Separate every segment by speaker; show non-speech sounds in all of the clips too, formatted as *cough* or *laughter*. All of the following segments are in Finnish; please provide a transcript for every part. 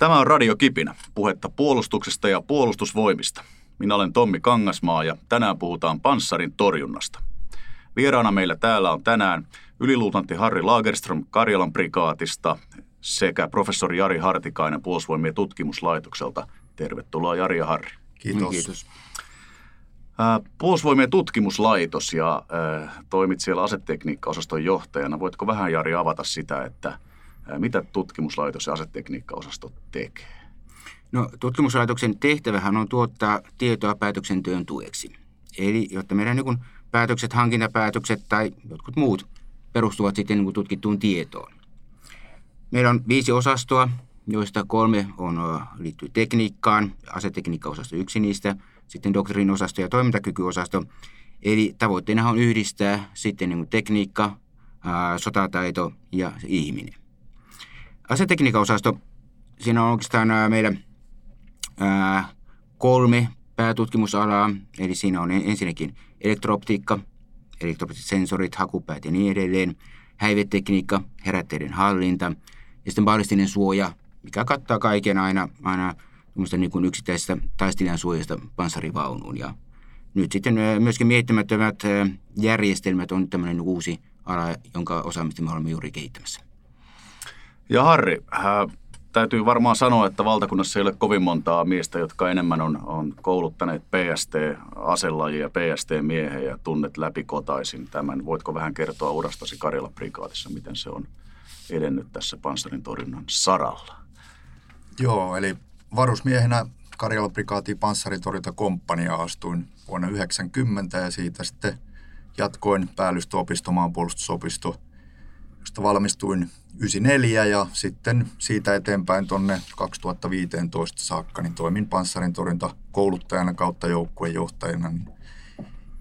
Speaker 1: Tämä on Radio Kipinä, puhetta puolustuksesta ja puolustusvoimista. Minä olen Tommi Kangasmaa ja tänään puhutaan panssarin torjunnasta. Vieraana meillä täällä on tänään yliluutantti Harri Lagerström Karjalan prikaatista sekä professori Jari Hartikainen Puolustusvoimien tutkimuslaitokselta. Tervetuloa Jari ja Harri.
Speaker 2: Kiitos. Kiitos.
Speaker 1: Puolustusvoimien tutkimuslaitos ja äh, toimit siellä asetekniikkaosaston johtajana. Voitko vähän Jari avata sitä, että – mitä tutkimuslaitos ja asetekniikkaosasto tekee?
Speaker 2: No, tutkimuslaitoksen tehtävähän on tuottaa tietoa päätöksentyön tueksi. Eli jotta meidän niin päätökset, hankintapäätökset tai jotkut muut perustuvat sitten niin tutkittuun tietoon. Meillä on viisi osastoa, joista kolme on, liittyy tekniikkaan, asetekniikkaosasto yksi niistä, sitten doktriinosasto ja toimintakykyosasto. Eli tavoitteena on yhdistää sitten niin tekniikka, sotataito ja ihminen. Asetekniikan osasto, siinä on oikeastaan meidän ää, kolme päätutkimusalaa, eli siinä on ensinnäkin elektrooptiikka, elektrooptiset sensorit, hakupäät ja niin edelleen, häivetekniikka, herätteiden hallinta ja sitten ballistinen suoja, mikä kattaa kaiken aina, aina niin kuin yksittäisestä taistelijan suojasta panssarivaunuun. Ja nyt sitten myöskin miettimättömät järjestelmät on tämmöinen uusi ala, jonka osaamista me olemme juuri kehittämässä.
Speaker 1: Ja Harri, äh, täytyy varmaan sanoa, että valtakunnassa ei ole kovin montaa miestä, jotka enemmän on, on kouluttaneet PST-aselajia, PST-miehejä ja tunnet läpikotaisin tämän. Voitko vähän kertoa urastasi Karjala prikaatissa, miten se on edennyt tässä panssarin torjunnan saralla?
Speaker 3: Joo, eli varusmiehenä Karjala prikaatiin panssaritorjuntakomppania astuin vuonna 1990 ja siitä sitten jatkoin päällystöopisto, maanpuolustusopisto – josta valmistuin 94 ja sitten siitä eteenpäin tuonne 2015 saakka niin toimin panssarin torjunta kouluttajana kautta joukkuejohtajana niin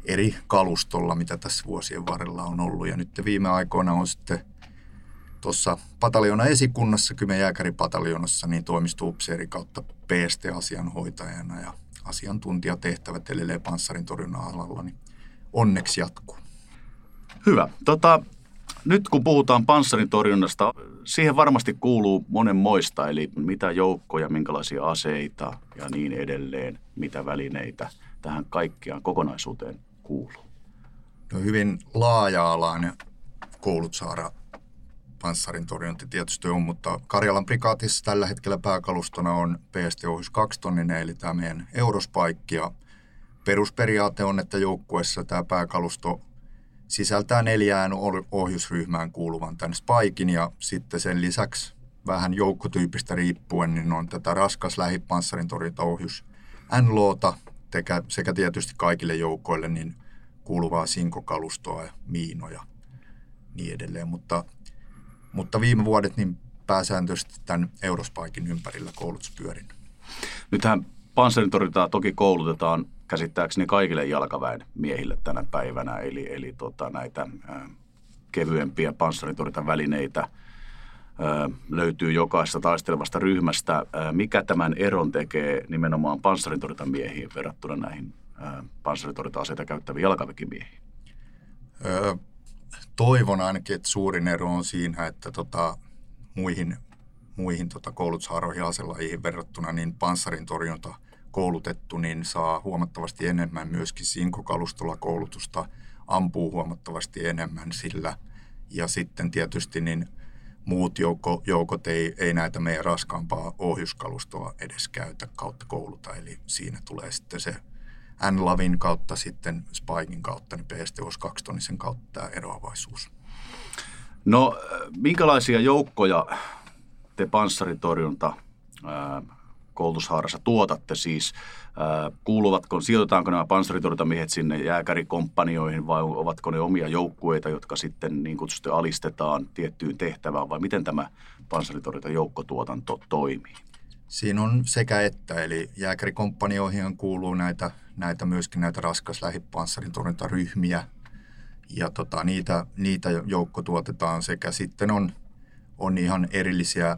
Speaker 3: eri kalustolla, mitä tässä vuosien varrella on ollut. Ja nyt viime aikoina on sitten tuossa pataljona esikunnassa, Kymen jääkäripataljonassa, niin toimistuupseeri kautta PST-asianhoitajana ja asiantuntijatehtävät edelleen panssarin torjunnan alalla, niin onneksi jatkuu.
Speaker 1: Hyvä. Tota, nyt kun puhutaan panssarin torjunnasta, siihen varmasti kuuluu monen moista, eli mitä joukkoja, minkälaisia aseita ja niin edelleen, mitä välineitä tähän kaikkiaan kokonaisuuteen kuuluu.
Speaker 3: No hyvin laaja-alainen koulutsaara panssarin torjunta tietysti on, mutta Karjalan prikaatissa tällä hetkellä pääkalustona on PST Ohjus 2 tonninen, eli tämä meidän Eurospaikki. Ja perusperiaate on, että joukkueessa tämä pääkalusto sisältää neljään ohjusryhmään kuuluvan tämän Spikin ja sitten sen lisäksi vähän joukkotyypistä riippuen, niin on tätä raskas lähipanssarin torjuntaohjus NLOta sekä, sekä tietysti kaikille joukoille niin kuuluvaa sinkokalustoa ja miinoja niin edelleen. Mutta, mutta viime vuodet niin pääsääntöisesti tämän Eurospaikin ympärillä koulutus pyörinyt.
Speaker 1: Nythän panssarintorjuntaa toki koulutetaan käsittääkseni kaikille jalkaväen miehille tänä päivänä, eli, eli tota, näitä ä, kevyempiä panssaritorjuntavälineitä ä, löytyy jokaisesta taistelevasta ryhmästä. Ä, mikä tämän eron tekee nimenomaan panssarintorjuntamiehiin verrattuna näihin panssaritorjunta-aseita käyttäviin jalkaväkimiehiin?
Speaker 3: Öö, toivon ainakin, että suurin ero on siinä, että tota, muihin, muihin tota koulutushaaroihin aselajiin verrattuna niin panssarin torjunta – koulutettu, niin saa huomattavasti enemmän myöskin sinkokalustolla koulutusta, ampuu huomattavasti enemmän sillä. Ja sitten tietysti niin muut joukko, joukot ei, ei näitä meidän raskaampaa ohjuskalustoa edes käytä kautta kouluta. Eli siinä tulee sitten se N-Lavin kautta sitten Spikin kautta, niin PSTOS 2 tonnisen kautta tämä eroavaisuus.
Speaker 1: No, minkälaisia joukkoja te panssaritorjunta koulutushaarassa tuotatte siis. Kuuluvatko, sijoitetaanko nämä panssaritorjuntamiehet sinne jääkärikompanioihin vai ovatko ne omia joukkueita, jotka sitten niin kutsusti alistetaan tiettyyn tehtävään vai miten tämä panssaritorjuntajoukkotuotanto toimii?
Speaker 3: Siinä on sekä että, eli jääkärikompanioihin kuuluu näitä, näitä myöskin näitä raskas lähipanssarintorjuntaryhmiä, ja tota, niitä, niitä joukko tuotetaan sekä sitten on, on ihan erillisiä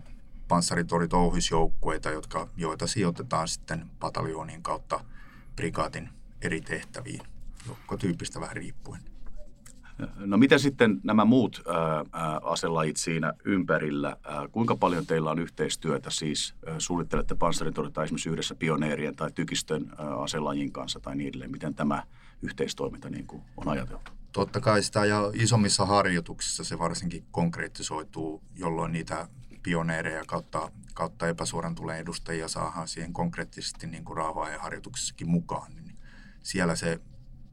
Speaker 3: panssaritorit ohjusjoukkueita, jotka, joita sijoitetaan sitten pataljoonin kautta prikaatin eri tehtäviin, joukkotyypistä vähän riippuen.
Speaker 1: No miten sitten nämä muut ää, aselajit siinä ympärillä? Ää, kuinka paljon teillä on yhteistyötä? Siis ää, suunnittelette panssarintorjuntaa esimerkiksi yhdessä pioneerien tai tykistön ää, aselajin kanssa tai niin edelleen. Miten tämä yhteistoiminta niin kuin on ajateltu?
Speaker 3: Totta kai sitä ja isommissa harjoituksissa se varsinkin konkretisoituu, jolloin niitä pioneereja kautta, kautta epäsuoran tulen edustajia saadaan siihen konkreettisesti niin kuin ja harjoituksessakin mukaan. Niin siellä se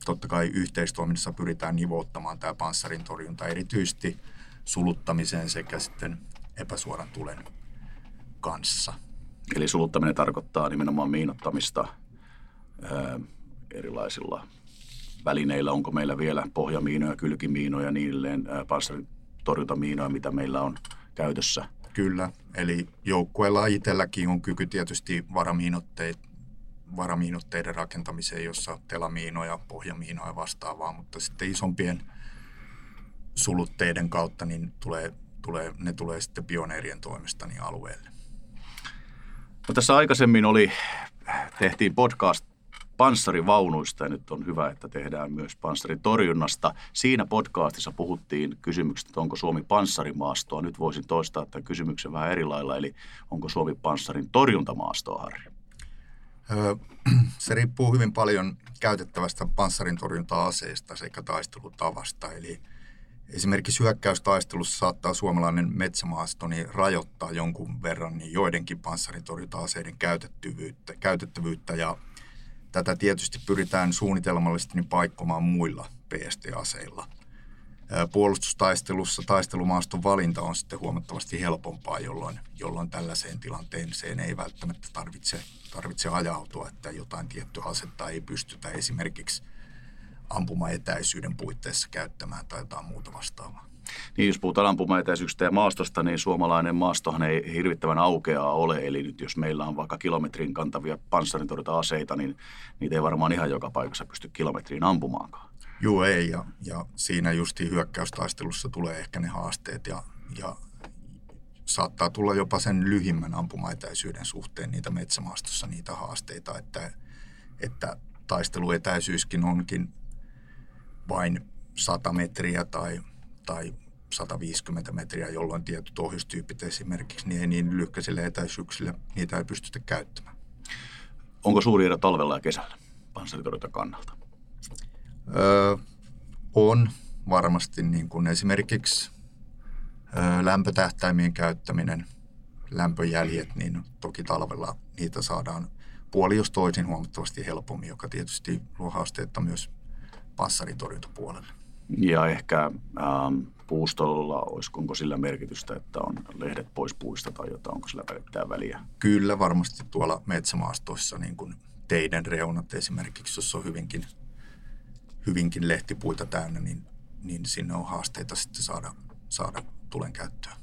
Speaker 3: totta kai yhteistoiminnassa pyritään nivouttamaan tämä panssarin torjunta erityisesti suluttamiseen sekä sitten epäsuoran tulen kanssa.
Speaker 1: Eli suluttaminen tarkoittaa nimenomaan miinottamista ää, erilaisilla välineillä. Onko meillä vielä pohjamiinoja, kylkimiinoja ja niin edelleen, panssarin torjuntamiinoja, mitä meillä on käytössä?
Speaker 3: Kyllä, eli joukkueella itselläkin on kyky tietysti varamiinotteet varamiinotteiden rakentamiseen, jossa telamiinoja, pohjamiinoja vastaavaa, mutta sitten isompien sulutteiden kautta niin tulee, tulee, ne tulee sitten pioneerien toimesta niin alueelle.
Speaker 1: No tässä aikaisemmin oli, tehtiin podcast panssarivaunuista ja nyt on hyvä, että tehdään myös panssaritorjunnasta. Siinä podcastissa puhuttiin kysymyksestä, että onko Suomi panssarimaastoa. Nyt voisin toistaa tämän kysymyksen vähän eri lailla, eli onko Suomi panssarin torjuntamaastoa, Harri? *clears throat*
Speaker 3: Se riippuu hyvin paljon käytettävästä panssarintorjunta-aseesta sekä taistelutavasta. Eli esimerkiksi hyökkäystaistelussa saattaa suomalainen metsämaasto niin rajoittaa jonkun verran niin joidenkin panssarintorjunta-aseiden käytettävyyttä, käytettävyyttä ja tätä tietysti pyritään suunnitelmallisesti niin paikkomaan muilla PST-aseilla. Puolustustaistelussa taistelumaaston valinta on sitten huomattavasti helpompaa, jolloin, jolloin tällaiseen tilanteeseen ei välttämättä tarvitse, tarvitse ajautua, että jotain tiettyä asetta ei pystytä esimerkiksi ampumaetäisyyden puitteissa käyttämään tai jotain muuta vastaavaa.
Speaker 1: Niin, jos puhutaan ampumaetäisyyksistä ja maastosta, niin suomalainen maastohan ei hirvittävän aukeaa ole. Eli nyt jos meillä on vaikka kilometrin kantavia panssarintorjunta-aseita, niin niitä ei varmaan ihan joka paikassa pysty kilometriin ampumaankaan.
Speaker 3: Joo, ei. Ja, ja siinä justi hyökkäystaistelussa tulee ehkä ne haasteet ja, ja saattaa tulla jopa sen lyhimmän ampumaetäisyyden suhteen niitä metsämaastossa niitä haasteita, että, että taisteluetäisyyskin onkin vain 100 metriä tai, tai 150 metriä, jolloin tietyt ohjustyypit esimerkiksi, niin ei niin lyhkäisille etäisyyksille niitä ei pystytä käyttämään.
Speaker 1: Onko suuri ero talvella ja kesällä panssaritorjunta kannalta?
Speaker 3: Öö, on varmasti niin kuin esimerkiksi öö, lämpötähtäimien käyttäminen, lämpöjäljet, niin toki talvella niitä saadaan puoli jos toisin huomattavasti helpommin, joka tietysti luo haasteetta myös passaritorjuntapuolelle.
Speaker 1: Ja ehkä ähm, puustolla, olisiko onko sillä merkitystä, että on lehdet pois puista tai jotain, onko sillä välittää väliä?
Speaker 3: Kyllä varmasti tuolla metsämaastoissa, niin kuin teidän reunat esimerkiksi, jos on hyvinkin hyvinkin lehtipuita täynnä, niin, niin sinne on haasteita sitten saada, saada tulen käyttöön.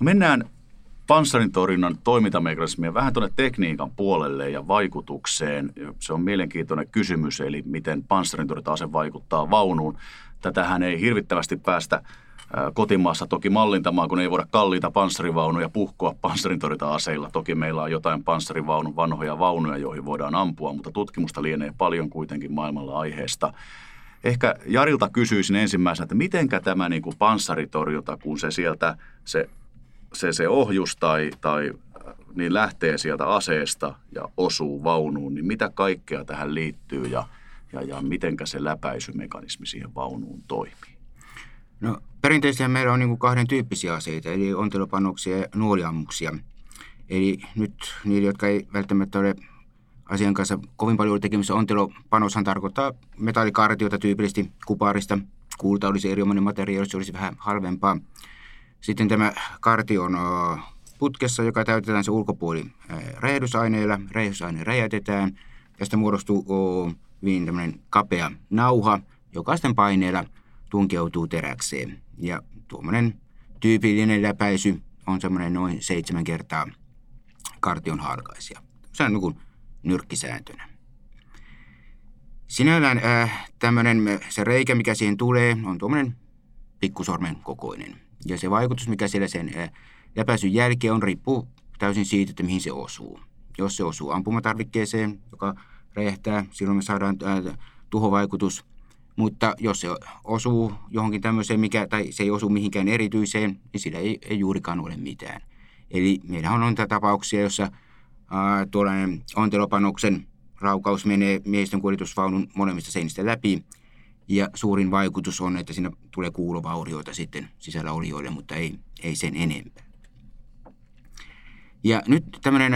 Speaker 1: No mennään panssarintorjunnan toimintamekanismia vähän tuonne tekniikan puolelle ja vaikutukseen. Se on mielenkiintoinen kysymys, eli miten panssarintorjunta-ase vaikuttaa vaunuun. Tätähän ei hirvittävästi päästä kotimaassa toki mallintamaan, kun ei voida kalliita panssarivaunuja puhkoa panssarintorjunta-aseilla. Toki meillä on jotain panssarivaunun vanhoja vaunuja, joihin voidaan ampua, mutta tutkimusta lienee paljon kuitenkin maailmalla aiheesta. Ehkä Jarilta kysyisin ensimmäisenä, että mitenkä tämä niin kuin panssaritorjunta, kun se sieltä se, se, se ohjus tai, tai niin lähtee sieltä aseesta ja osuu vaunuun, niin mitä kaikkea tähän liittyy ja, ja, ja mitenkä se läpäisymekanismi siihen vaunuun toimii?
Speaker 2: No perinteisesti meillä on niin kahden tyyppisiä aseita, eli ontelopanoksia ja nuoliammuksia. Eli nyt niille, jotka ei välttämättä ole asian kanssa kovin paljon tekemistä, ontelopanoshan tarkoittaa metallikartiota tyypillisesti kuparista. Kulta olisi erinomainen materiaali, se olisi vähän halvempaa. Sitten tämä kartio on putkessa, joka täytetään se ulkopuoli räjähdysaineilla. Räjähdysaine räjäytetään. Tästä muodostuu hyvin kapea nauha, joka sitten paineella – tunkeutuu teräkseen. Ja tuommoinen tyypillinen läpäisy on semmoinen noin seitsemän kertaa kartion harkaisia. Se on niin nyrkkisääntönä. Sinällään äh, tämmöinen, se reikä, mikä siihen tulee, on tuommoinen pikkusormen kokoinen. Ja se vaikutus, mikä siellä sen äh, läpäisyn jälkeen on, riippuu täysin siitä, että mihin se osuu. Jos se osuu ampumatarvikkeeseen, joka räjähtää, silloin me saadaan äh, tuhovaikutus – Mutta jos se osuu johonkin tämmöiseen, mikä, tai se ei osu mihinkään erityiseen, niin sillä ei, ei juurikaan ole mitään. Eli meillä on niitä tapauksia, jossa ää, tuollainen ontelopanoksen raukaus menee miehistön kuljetusvaunun molemmista seinistä läpi. Ja suurin vaikutus on, että siinä tulee kuulovaurioita sitten sisällä olijoille, mutta ei, ei sen enempää. Ja nyt tämmöinen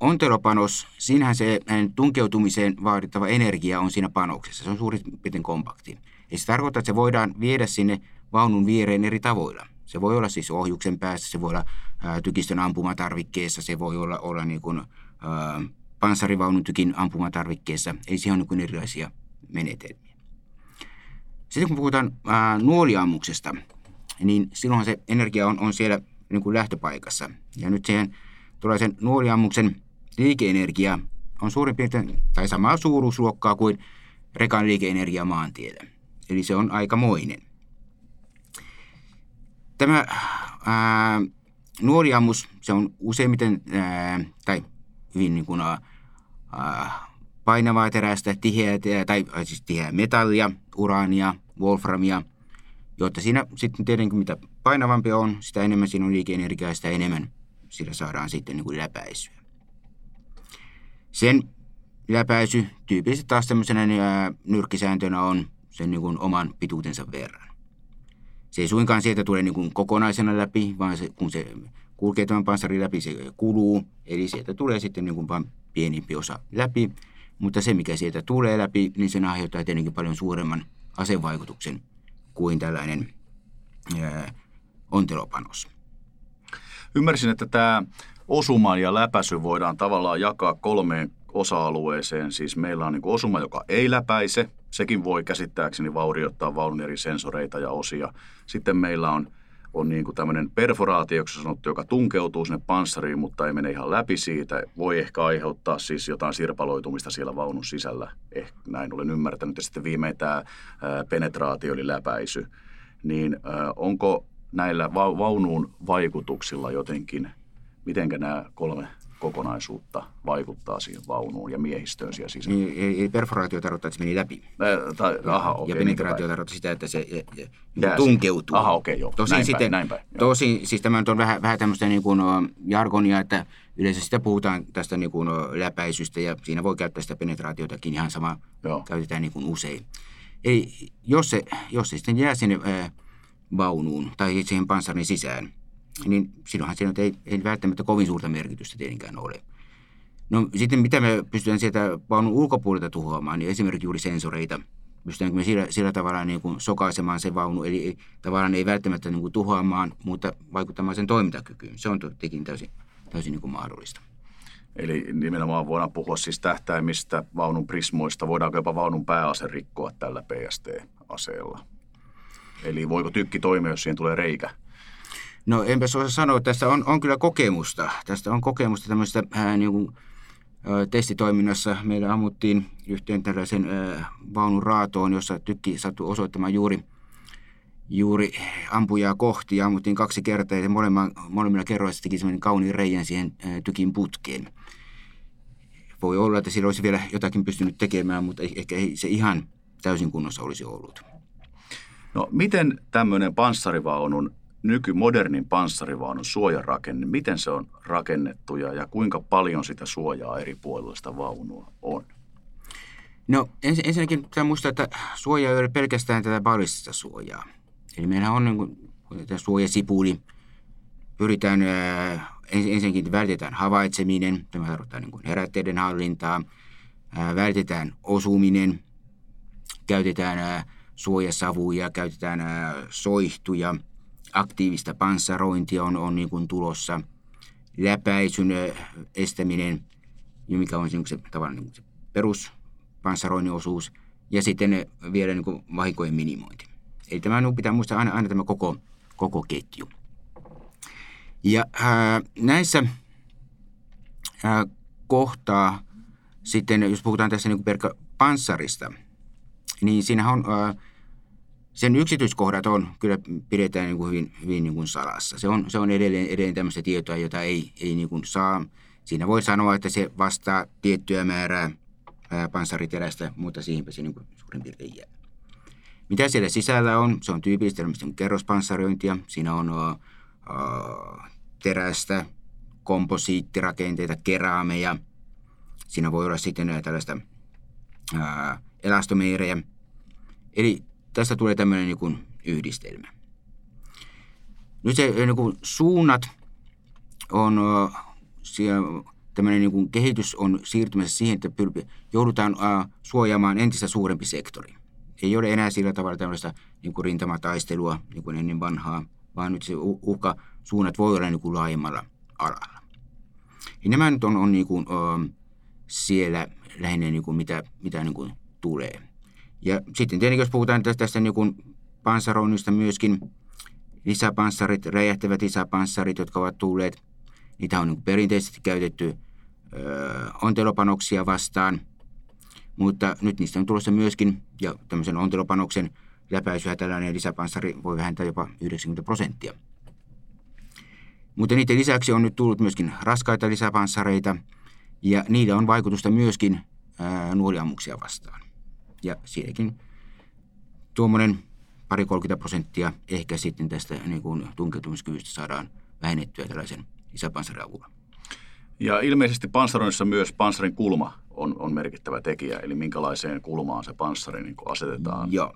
Speaker 2: ontelopanos, siinähän se tunkeutumiseen vaadittava energia on siinä panoksessa. Se on suurin piirtein kompakti. Ja se tarkoittaa, että se voidaan viedä sinne vaunun viereen eri tavoilla. Se voi olla siis ohjuksen päässä, se voi olla tykistön ampumatarvikkeessa, se voi olla, olla niin kuin, ää, panssarivaunun tykin ampumatarvikkeessa. Eli siihen on niin erilaisia menetelmiä. Sitten kun puhutaan ää, nuoliammuksesta, niin silloinhan se energia on, on siellä niin kuin lähtöpaikassa. Ja nyt siihen tulee sen nuoliammuksen liikeenergia on suurin piirtein tai samaa suuruusluokkaa kuin rekan liikeenergia maantiellä. Eli se on aikamoinen. Tämä ää, nuoliammus, se on useimmiten, ää, tai hyvin niin kuin, ää, painavaa terästä, tiheää, tai siis tiheää metallia, uraania, wolframia, jotta siinä sitten tietenkin mitä painavampi on, sitä enemmän siinä on liikeenergiaa, sitä enemmän sillä saadaan sitten niin kuin läpäisyä. Sen läpäisy tyypillisesti taas tämmöisenä nyrkkisääntönä on sen niin kuin oman pituutensa verran. Se ei suinkaan sieltä tule niin kuin kokonaisena läpi, vaan se, kun se kulkee tämän panssarin läpi, se kuluu. Eli sieltä tulee sitten niin kuin vain pienimpi osa läpi. Mutta se, mikä sieltä tulee läpi, niin se aiheuttaa tietenkin paljon suuremman asevaikutuksen kuin tällainen ää, ontelopanos.
Speaker 1: Ymmärsin, että tämä osuma ja läpäisy voidaan tavallaan jakaa kolmeen osa-alueeseen. Siis meillä on niin osuma, joka ei läpäise. Sekin voi käsittääkseni vaurioittaa vaunun eri sensoreita ja osia. Sitten meillä on, on niin kuin tämmöinen perforaatio, sanottu, joka tunkeutuu sinne panssariin, mutta ei mene ihan läpi siitä. Voi ehkä aiheuttaa siis jotain sirpaloitumista siellä vaunun sisällä. Eh, näin olen ymmärtänyt. Ja sitten viimein tämä penetraatio eli läpäisy. Niin onko näillä vaunuun vaikutuksilla jotenkin, miten nämä kolme kokonaisuutta vaikuttaa siihen vaunuun ja miehistöön siellä sisällä.
Speaker 2: Niin, eli perforaatio tarkoittaa, että se meni läpi.
Speaker 1: Ä, tai, aha, okay,
Speaker 2: ja penetraatio tarkoittaa sitä, että se Jää tunkeutuu.
Speaker 1: Aha, okei, okay, joo.
Speaker 2: Tosin näin sitten, näin päin, tosin, siis tämä on vähän, vähän tämmöistä niin kuin jargonia, että yleensä sitä puhutaan tästä niin kuin läpäisystä ja siinä voi käyttää sitä penetraatiotakin ihan sama, joo. käytetään niin kuin usein. Eli jos se, jos se sitten jää sinne äh, vaunuun tai siihen panssarin sisään, niin silloinhan siinä ei, ei välttämättä kovin suurta merkitystä tietenkään ole. No sitten mitä me pystytään sieltä vaunun ulkopuolelta tuhoamaan, niin esimerkiksi juuri sensoreita. Pystytäänkö me sillä, sillä tavalla niin kuin sokaisemaan se vaunu, eli ei, tavallaan ei välttämättä niin kuin tuhoamaan, mutta vaikuttamaan sen toimintakykyyn. Se on tietenkin täysin, täysin niin kuin mahdollista.
Speaker 1: Eli nimenomaan voidaan puhua siis tähtäimistä, vaunun prismoista. Voidaanko jopa vaunun pääase rikkoa tällä PST-aseella? Eli voiko tykki toimia, jos siihen tulee reikä?
Speaker 2: No enpä osaa sanoa, että tästä on, on kyllä kokemusta. Tästä on kokemusta tämmöistä ää, niin kuin, ää, testitoiminnassa. Meillä ammuttiin yhteen tällaisen ää, vaunun raatoon, jossa tykki sattui osoittamaan juuri, juuri ampujaa kohti. Ja ammuttiin kaksi kertaa ja molemmilla, molemmilla kerroilla se teki semmoinen kauniin reijän siihen ää, tykin putkeen. Voi olla, että sillä olisi vielä jotakin pystynyt tekemään, mutta ehkä ei se ihan täysin kunnossa olisi ollut.
Speaker 1: No miten tämmöinen panssarivaunun, nykymodernin panssarivaunun suojarakenne, miten se on rakennettu ja, ja kuinka paljon sitä suojaa eri puolilla sitä vaunua on?
Speaker 2: No ens, ensinnäkin pitää muistaa, että suoja ei ole pelkästään tätä ballistista suojaa. Eli meillä on niin kuin, tämä suojasipuli. Pyritään, ää, ensinnäkin vältetään havaitseminen, tämä tarkoittaa niin kuin herätteiden hallintaa. Ää, vältetään osuminen, käytetään ää, suojasavuja, käytetään soihtuja, aktiivista panssarointia on, on niin kuin tulossa, läpäisyn estäminen, mikä on se, tavallaan niin se peruspanssaroinnin osuus, ja sitten vielä niin kuin vahinkojen minimointi. Eli tämä niin pitää muistaa aina, aina tämä koko, koko ketju. Ja ää, näissä ää, kohtaa sitten, jos puhutaan tässä niin kuin panssarista – niin siinä on, sen yksityiskohdat on, kyllä pidetään niin kuin hyvin, hyvin niin kuin salassa. Se on, se on edelleen, edelleen tämmöistä tietoa, jota ei, ei niin kuin saa. Siinä voi sanoa, että se vastaa tiettyä määrää panssariterästä, mutta siihenpä se niin kuin suurin piirtein jää. Mitä siellä sisällä on? Se on tyypillistä kerrospanssarointia. Siinä on uh, terästä, komposiittirakenteita, keraameja. Siinä voi olla sitten tällaista uh, elastomeirejä. Eli tästä tulee tämmöinen niin yhdistelmä. Nyt se niin kuin suunnat on tämmöinen niin kuin kehitys on siirtymässä siihen, että joudutaan uh, suojaamaan entistä suurempi sektori ei ole enää sillä tavalla tämmöistä niin kuin rintamataistelua niin kuin ennen vanhaa, vaan nyt se uhka suunnat voi olla niin kuin laajemmalla alalla. Ja nämä nyt on, on niin kuin, siellä lähinnä niin kuin mitä, mitä niin kuin tulee. Ja sitten tietenkin, jos puhutaan tästä, tästä niin panssaroinnista myöskin, lisäpanssarit, räjähtävät lisäpanssarit, jotka ovat tulleet, niitä on niin perinteisesti käytetty ö, ontelopanoksia vastaan – mutta nyt niistä on tulossa myöskin, ja tämmöisen ontelopanoksen läpäisyä tällainen lisäpanssari voi vähentää jopa 90 prosenttia. Mutta niiden lisäksi on nyt tullut myöskin raskaita lisäpanssareita, ja niillä on vaikutusta myöskin ää, nuoliammuksia vastaan. Ja siinäkin tuommoinen pari 30 prosenttia ehkä sitten tästä niin kuin tunkeutumiskyvystä saadaan vähennettyä tällaisen lisäpanssarin avulla.
Speaker 1: Ja ilmeisesti panssaroinnissa myös panssarin kulma on, on merkittävä tekijä, eli minkälaiseen kulmaan se panssari niin asetetaan.
Speaker 2: Joo,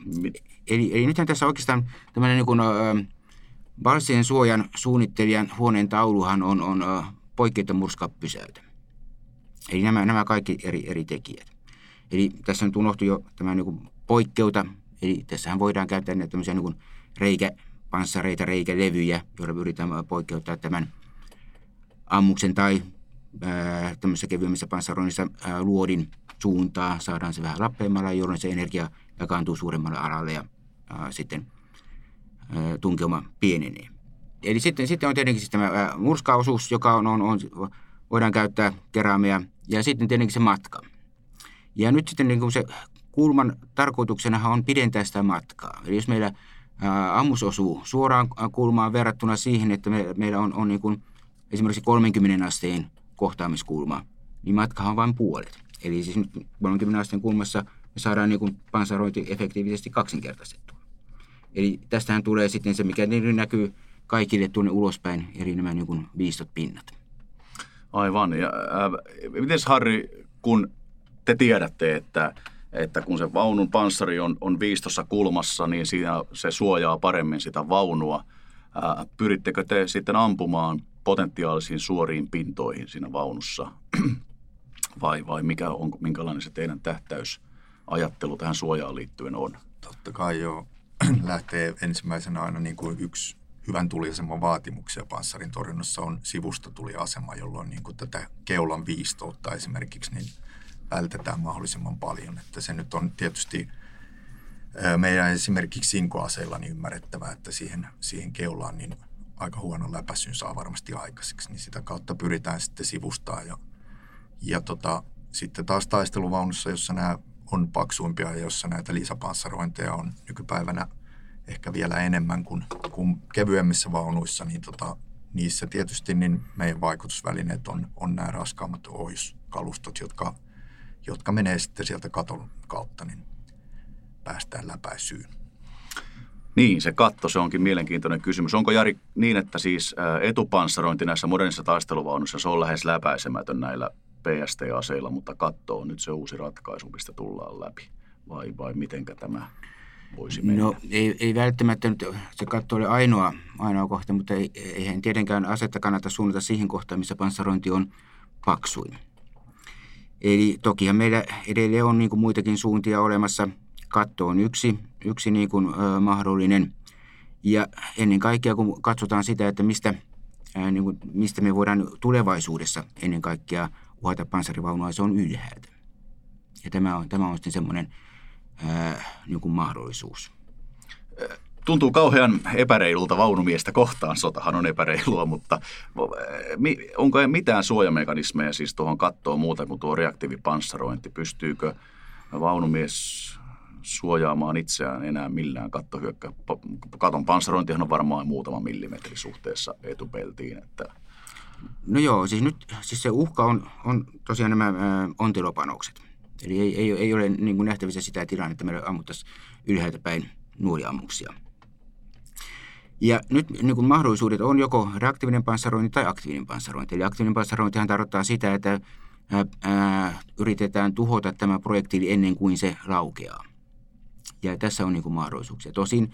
Speaker 2: eli, eli nythän tässä oikeastaan tämmöinen niin kuin, äh, suojan suunnittelijan huoneen tauluhan on, on poikkeutta murska pysäytä. Eli nämä, nämä kaikki eri, eri tekijät. Eli tässä on unohtu jo tämä niin poikkeuta, eli tässähän voidaan käyttää näitä tämmöisiä niin reikäpanssareita, reikälevyjä, joilla yritetään poikkeuttaa tämän ammuksen tai tämmöisessä kevyemmissä panssaroinnissa luodin suuntaa, saadaan se vähän lappeammalla, jolloin se energia jakaantuu suuremmalle alalle ja ää, sitten ää, tunkeuma pienenee. Eli sitten, sitten on tietenkin siis tämä murskaosuus, joka on, on, on, voidaan käyttää keräämiä, ja sitten tietenkin se matka. Ja nyt sitten niin kuin se kulman tarkoituksena on pidentää sitä matkaa. Eli jos meillä ammus osuu suoraan kulmaan verrattuna siihen, että me, meillä on, on niin kuin esimerkiksi 30 asteen kohtaamiskulma, niin matkahan on vain puolet. Eli siis nyt 30 asteen kulmassa me saadaan niin kuin pansarointi efektiivisesti kaksinkertaistettua. Eli tästähän tulee sitten se, mikä näkyy kaikille tuonne ulospäin, eli nämä niin kuin viistot pinnat.
Speaker 1: Aivan. Ja, äh, miten Harri, kun te tiedätte, että, että kun se vaunun panssari on, on viistossa kulmassa, niin siinä se suojaa paremmin sitä vaunua. Äh, pyrittekö te sitten ampumaan potentiaalisiin suoriin pintoihin siinä vaunussa *clears throat* vai, vai mikä on, minkälainen se teidän tähtäysajattelu tähän suojaan liittyen on?
Speaker 3: Totta kai joo. *clears throat* Lähtee ensimmäisenä aina niin kuin yksi hyvän tuliaseman vaatimuksia panssarin torjunnassa on sivustotuliasema, jolloin niin kuin tätä keulan viistoutta esimerkiksi niin vältetään mahdollisimman paljon. Että se nyt on tietysti meidän esimerkiksi sinkoaseilla niin ymmärrettävää, että siihen, siihen keulaan niin aika huono läpäsyn saa varmasti aikaiseksi, niin sitä kautta pyritään sitten sivustaa. Ja, ja tota, sitten taas taisteluvaunussa, jossa nämä on paksuimpia ja jossa näitä lisäpanssarointeja on nykypäivänä ehkä vielä enemmän kuin, kuin kevyemmissä vaunuissa, niin tota, niissä tietysti niin meidän vaikutusvälineet on, on nämä raskaammat ohjuskalustot, jotka, jotka menee sitten sieltä katon kautta, niin päästään läpäisyyn.
Speaker 1: Niin, se katto, se onkin mielenkiintoinen kysymys. Onko Jari niin, että siis etupanssarointi näissä modernissa taisteluvaunuissa, se on lähes läpäisemätön näillä PST-aseilla, mutta katto on nyt se uusi ratkaisu, mistä tullaan läpi? Vai, vai mitenkä tämä voisi mennä?
Speaker 2: No ei, ei välttämättä nyt se katto ole ainoa, ainoa kohta, mutta ei, eihän tietenkään asetta kannata suunnata siihen kohtaan, missä panssarointi on paksuin. Eli tokihan meillä edelleen on niin kuin muitakin suuntia olemassa – katto on yksi, yksi niin kuin, ö, mahdollinen. Ja ennen kaikkea, kun katsotaan sitä, että mistä, ää, niin kuin, mistä me voidaan tulevaisuudessa ennen kaikkea uhata panssarivaunua, se on ylhäältä. Ja tämä on, tämä on sitten semmoinen ää, niin kuin mahdollisuus.
Speaker 1: Tuntuu kauhean epäreilulta vaunumiestä kohtaan. Sotahan on epäreilua, mutta onko mitään suojamekanismeja siis tuohon kattoon muuta kuin tuo reaktiivipanssarointi? Pystyykö vaunumies suojaamaan itseään enää millään kattohyökkä. Katon panssarointihan on varmaan muutama millimetri suhteessa etupeltiin. Että...
Speaker 2: No joo, siis nyt siis se uhka on, on tosiaan nämä ä, ontilopanokset. Eli ei, ei, ei ole niin kuin nähtävissä sitä tilannetta, että meillä ammuttaisiin ylhäältä päin nuoliammuksia. Ja nyt niin kuin mahdollisuudet on joko reaktiivinen panssarointi tai aktiivinen panssarointi. Eli aktiivinen panssarointihan tarkoittaa sitä, että ää, ää, yritetään tuhota tämä projektiili ennen kuin se laukeaa. Ja tässä on niin kuin mahdollisuuksia. Tosin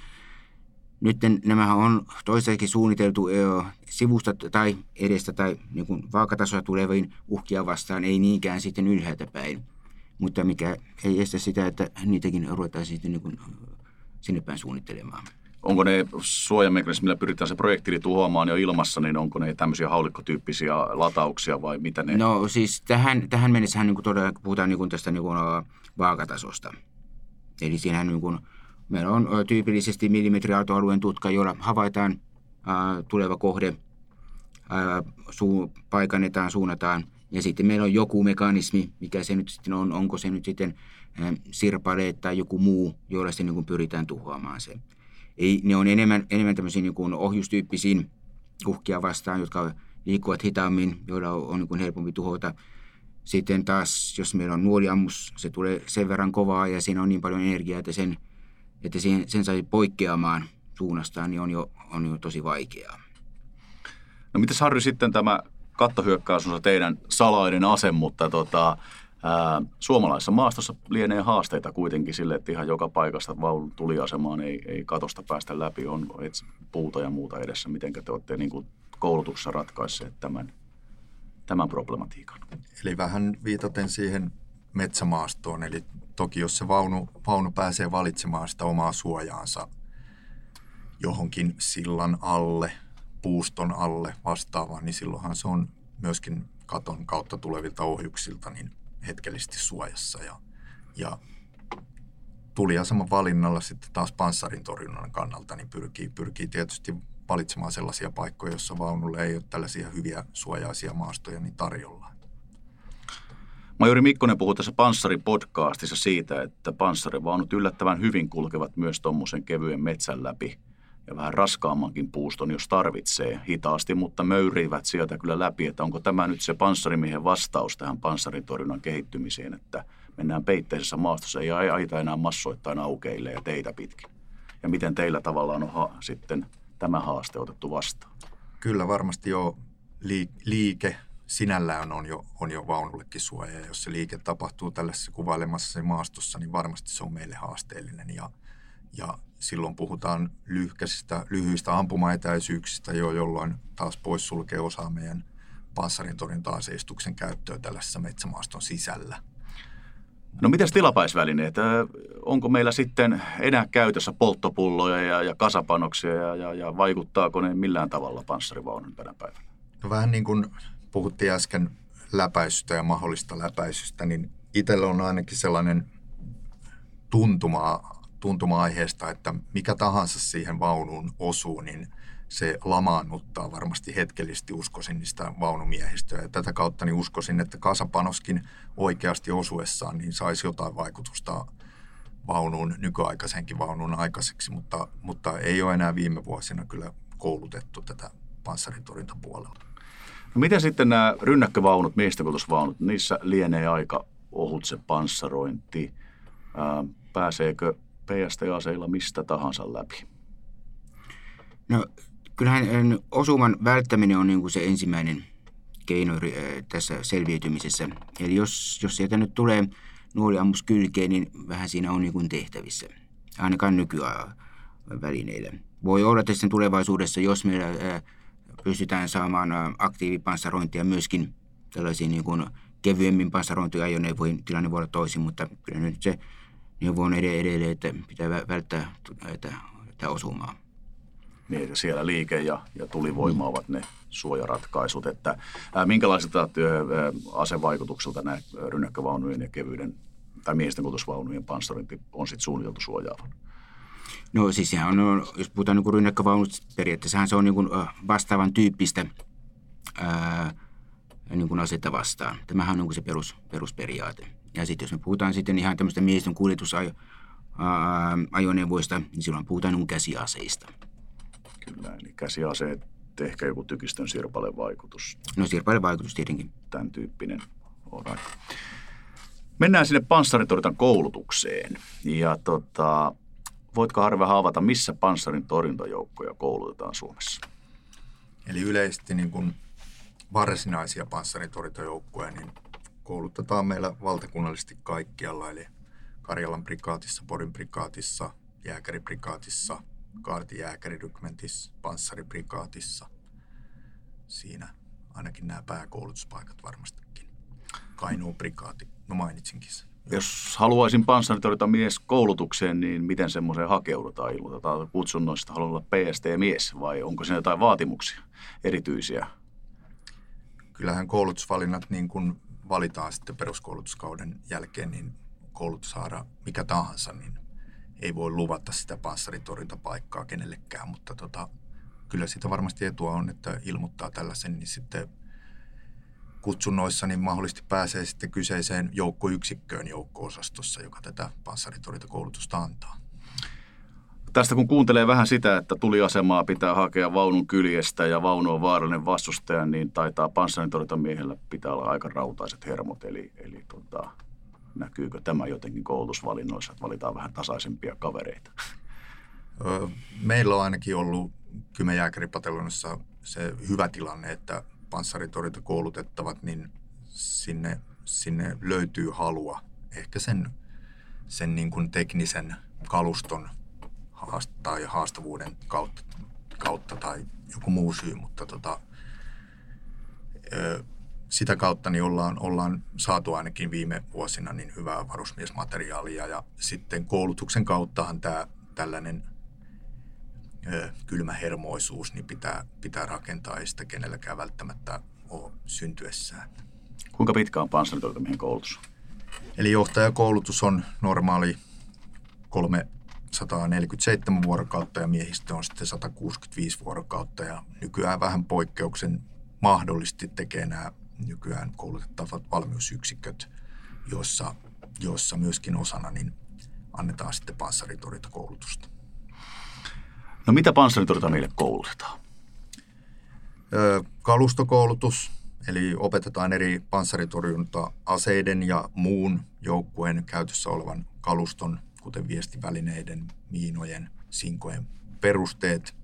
Speaker 2: nyt nämä on toisaaltakin suunniteltu sivusta tai edestä tai niin kuin vaakatasoa tuleviin uhkia vastaan, ei niinkään sitten ylhäältä päin. Mutta mikä ei estä sitä, että niitäkin ruvetaan sitten niin kuin sinne päin suunnittelemaan.
Speaker 1: Onko ne suojamekanismit, millä pyritään se projektiili tuhoamaan jo ilmassa, niin onko ne tämmöisiä haulikkotyyppisiä latauksia vai mitä ne?
Speaker 2: No siis tähän, tähän mennessähän niin todella puhutaan niin tästä niin kuin vaakatasosta. Eli siinähän niin kuin, meillä on tyypillisesti millimetriaaltoalueen tutka, jolla havaitaan ää, tuleva kohde, ää, suu, paikannetaan, suunnataan – ja sitten meillä on joku mekanismi, mikä se nyt sitten on, onko se nyt sitten sirpaleet tai joku muu, jolla se niin kuin pyritään tuhoamaan se. Ei, ne on enemmän, enemmän tämmöisiä niin kuin ohjustyyppisiin uhkia vastaan, jotka liikkuvat hitaammin, joilla on, on niin kuin helpompi tuhota. Sitten taas, jos meillä on nuoliammus, se tulee sen verran kovaa ja siinä on niin paljon energiaa, että sen, että sen, sen sai poikkeamaan suunnastaan, niin on jo, on jo tosi vaikeaa.
Speaker 1: No miten Harry sitten tämä kattohyökkäys on se teidän salainen ase, mutta tota, ää, suomalaisessa maastossa lienee haasteita kuitenkin sille, että ihan joka paikasta vaunun tuliasemaan ei, ei katosta päästä läpi, on puuta ja muuta edessä. Miten te olette niin kuin koulutuksessa ratkaisseet tämän, tämän problematiikan?
Speaker 3: Eli vähän viitaten siihen metsämaastoon, eli toki jos se vaunu, vaunu pääsee valitsemaan sitä omaa suojaansa johonkin sillan alle – puuston alle vastaavaan, niin silloinhan se on myöskin katon kautta tulevilta ohjuksilta niin hetkellisesti suojassa. Ja, ja tuliaseman valinnalla sitten taas panssarin torjunnan kannalta niin pyrkii, pyrkii tietysti valitsemaan sellaisia paikkoja, joissa vaunulle ei ole tällaisia hyviä suojaisia maastoja niin tarjolla.
Speaker 1: Majori Mikkonen puhui tässä Panssari-podcastissa siitä, että panssarivaunut yllättävän hyvin kulkevat myös tuommoisen kevyen metsän läpi – ja vähän raskaammankin puuston, jos tarvitsee hitaasti, mutta möyrivät sieltä kyllä läpi, että onko tämä nyt se panssarimiehen vastaus tähän panssaritorjunnan kehittymiseen, että mennään peitteisessä maastossa, ei aita enää massoittain aukeille ja teitä pitkin. Ja miten teillä tavallaan on ha- sitten tämä haaste otettu vastaan?
Speaker 3: Kyllä varmasti jo liike sinällään on jo, on jo vaunullekin suoja. Ja jos se liike tapahtuu tällaisessa kuvailemassa maastossa, niin varmasti se on meille haasteellinen. Ja, ja silloin puhutaan lyhkäisistä, lyhyistä ampumaetäisyyksistä jo, jolloin taas poissulkee osa meidän panssarintorjunta-aseistuksen käyttöä tällaisessa metsämaaston sisällä.
Speaker 1: No mitäs tilapäisvälineet? Onko meillä sitten enää käytössä polttopulloja ja, ja kasapanoksia ja, ja, ja vaikuttaako ne millään tavalla panssarivaunun tänä päivänä?
Speaker 3: No vähän niin kuin puhuttiin äsken läpäisystä ja mahdollista läpäisystä, niin itsellä on ainakin sellainen tuntuma tuntuma-aiheesta, että mikä tahansa siihen vaunuun osuu, niin se lamaannuttaa varmasti hetkellisesti uskoisin niistä vaunumiehistöä. Ja tätä kautta niin uskoisin, että kasapanoskin oikeasti osuessaan niin saisi jotain vaikutusta vaunuun, nykyaikaisenkin vaunuun aikaiseksi, mutta, mutta ei ole enää viime vuosina kyllä koulutettu tätä panssarintorjuntapuolella.
Speaker 1: No miten sitten nämä rynnäkkövaunut, miehistökultusvaunut, niissä lienee aika ohut se panssarointi. Ää, pääseekö PST-aseilla mistä tahansa läpi?
Speaker 2: No kyllähän osuman välttäminen on niin kuin se ensimmäinen keino tässä selviytymisessä. Eli jos, jos sieltä nyt tulee nuoliammus kylkeen, niin vähän siinä on niin kuin tehtävissä. Ainakaan nykyään välineillä. Voi olla että tulevaisuudessa, jos meillä pystytään saamaan aktiivipanssarointia myöskin tällaisiin niin kuin kevyemmin panssarointiajoneuvoihin, tilanne voi olla toisin, mutta kyllä nyt se neuvon edelleen, että pitää välttää että, että osumaa.
Speaker 1: Niin, siellä liike ja, ja tulivoima mm. ovat ne suojaratkaisut. Että, ää, minkälaisilta työ, ää, asevaikutuksilta nämä rynnäkkövaunujen ja kevyiden tai miesten kutusvaunujen panssarointi on sitten suunniteltu suojaavan?
Speaker 2: No siis sehän on, jos puhutaan niin rynnäkkövaunut, periaatteessa se on niin kuin vastaavan tyyppistä ää, niin kuin asetta vastaan. Tämähän on niin kuin se perus, perusperiaate. Ja sitten jos me puhutaan sitten ihan tämmöistä miehistön kuljetusajoneuvoista, niin silloin puhutaan niin käsiaseista.
Speaker 1: Kyllä, eli käsiaseet, ehkä joku tykistön sirpale vaikutus.
Speaker 2: No sirpale vaikutus tietenkin.
Speaker 1: Tämän tyyppinen. Alright. Mennään sinne panssaritoritan koulutukseen. Ja tota, voitko Harve haavata, missä panssarin torjuntajoukkoja koulutetaan Suomessa?
Speaker 3: Eli yleisesti niin kuin varsinaisia panssaritorjuntajoukkoja niin koulutetaan meillä valtakunnallisesti kaikkialla, eli Karjalan prikaatissa, Porin prikaatissa, jääkäriprikaatissa, kaartijääkärirykmentissä, panssariprikaatissa. Siinä ainakin nämä pääkoulutuspaikat varmastikin. Kainuun prikaati, no mainitsinkin sen.
Speaker 1: Jos haluaisin panssaritorjunta mies koulutukseen, niin miten semmoiseen hakeudutaan? Ilmoitetaan kutsunnoista, haluaa olla PST-mies vai onko siinä jotain vaatimuksia erityisiä?
Speaker 3: Kyllähän koulutusvalinnat niin kun valitaan sitten peruskoulutuskauden jälkeen, niin koulutushaara mikä tahansa, niin ei voi luvata sitä panssaritorjuntapaikkaa kenellekään, mutta tota, kyllä siitä varmasti etua on, että ilmoittaa tällaisen, niin sitten kutsunnoissa niin mahdollisesti pääsee sitten kyseiseen joukkoyksikköön joukko-osastossa, joka tätä panssaritorjuntakoulutusta antaa.
Speaker 1: Tästä kun kuuntelee vähän sitä, että tuliasemaa pitää hakea vaunun kyljestä ja vaunu on vaarallinen vastustaja, niin taitaa panssaritorjuntamiehellä pitää olla aika rautaiset hermot. Eli, eli tota, näkyykö tämä jotenkin koulutusvalinnoissa, että valitaan vähän tasaisempia kavereita?
Speaker 3: Meillä on ainakin ollut Kymenjääkäripatelonissa se hyvä tilanne, että panssaritorjuntakoulutettavat, niin sinne, sinne löytyy halua ehkä sen, sen niin kuin teknisen kaluston haast- tai haastavuuden kautta, kautta tai joku muu syy, mutta tota, ö, sitä kautta niin ollaan, ollaan saatu ainakin viime vuosina niin hyvää varusmiesmateriaalia ja sitten koulutuksen kauttahan tämä tällainen ö, kylmähermoisuus niin pitää, pitää rakentaa, ei sitä kenelläkään välttämättä ole syntyessään.
Speaker 1: Kuinka pitkä on panssaritorjuntamien koulutus?
Speaker 3: Eli johtajakoulutus on normaali 347 vuorokautta ja miehistö on sitten 165 vuorokautta ja nykyään vähän poikkeuksen mahdollisesti tekee nämä nykyään koulutettavat valmiusyksiköt, jossa, jossa myöskin osana niin annetaan sitten panssaritorjuntakoulutusta.
Speaker 1: No mitä panssaritorjunta meille koulutetaan?
Speaker 3: Ö, kalustokoulutus, eli opetetaan eri panssaritorjunta-aseiden ja muun joukkueen käytössä olevan kaluston, kuten viestivälineiden, miinojen, sinkojen perusteet.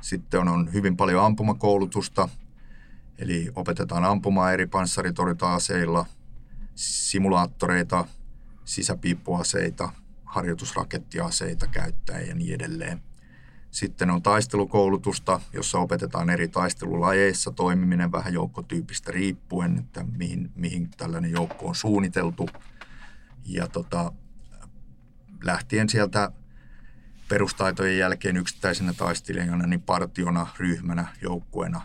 Speaker 3: Sitten on, hyvin paljon ampumakoulutusta, eli opetetaan ampumaan eri panssaritorjunta-aseilla, simulaattoreita, sisäpiippuaseita, harjoitusrakettiaseita käyttäen ja niin edelleen. Sitten on taistelukoulutusta, jossa opetetaan eri taistelulajeissa toimiminen vähän joukkotyypistä riippuen, että mihin, mihin tällainen joukko on suunniteltu. Ja tota, lähtien sieltä perustaitojen jälkeen yksittäisenä taistelijana, niin partiona, ryhmänä, joukkueena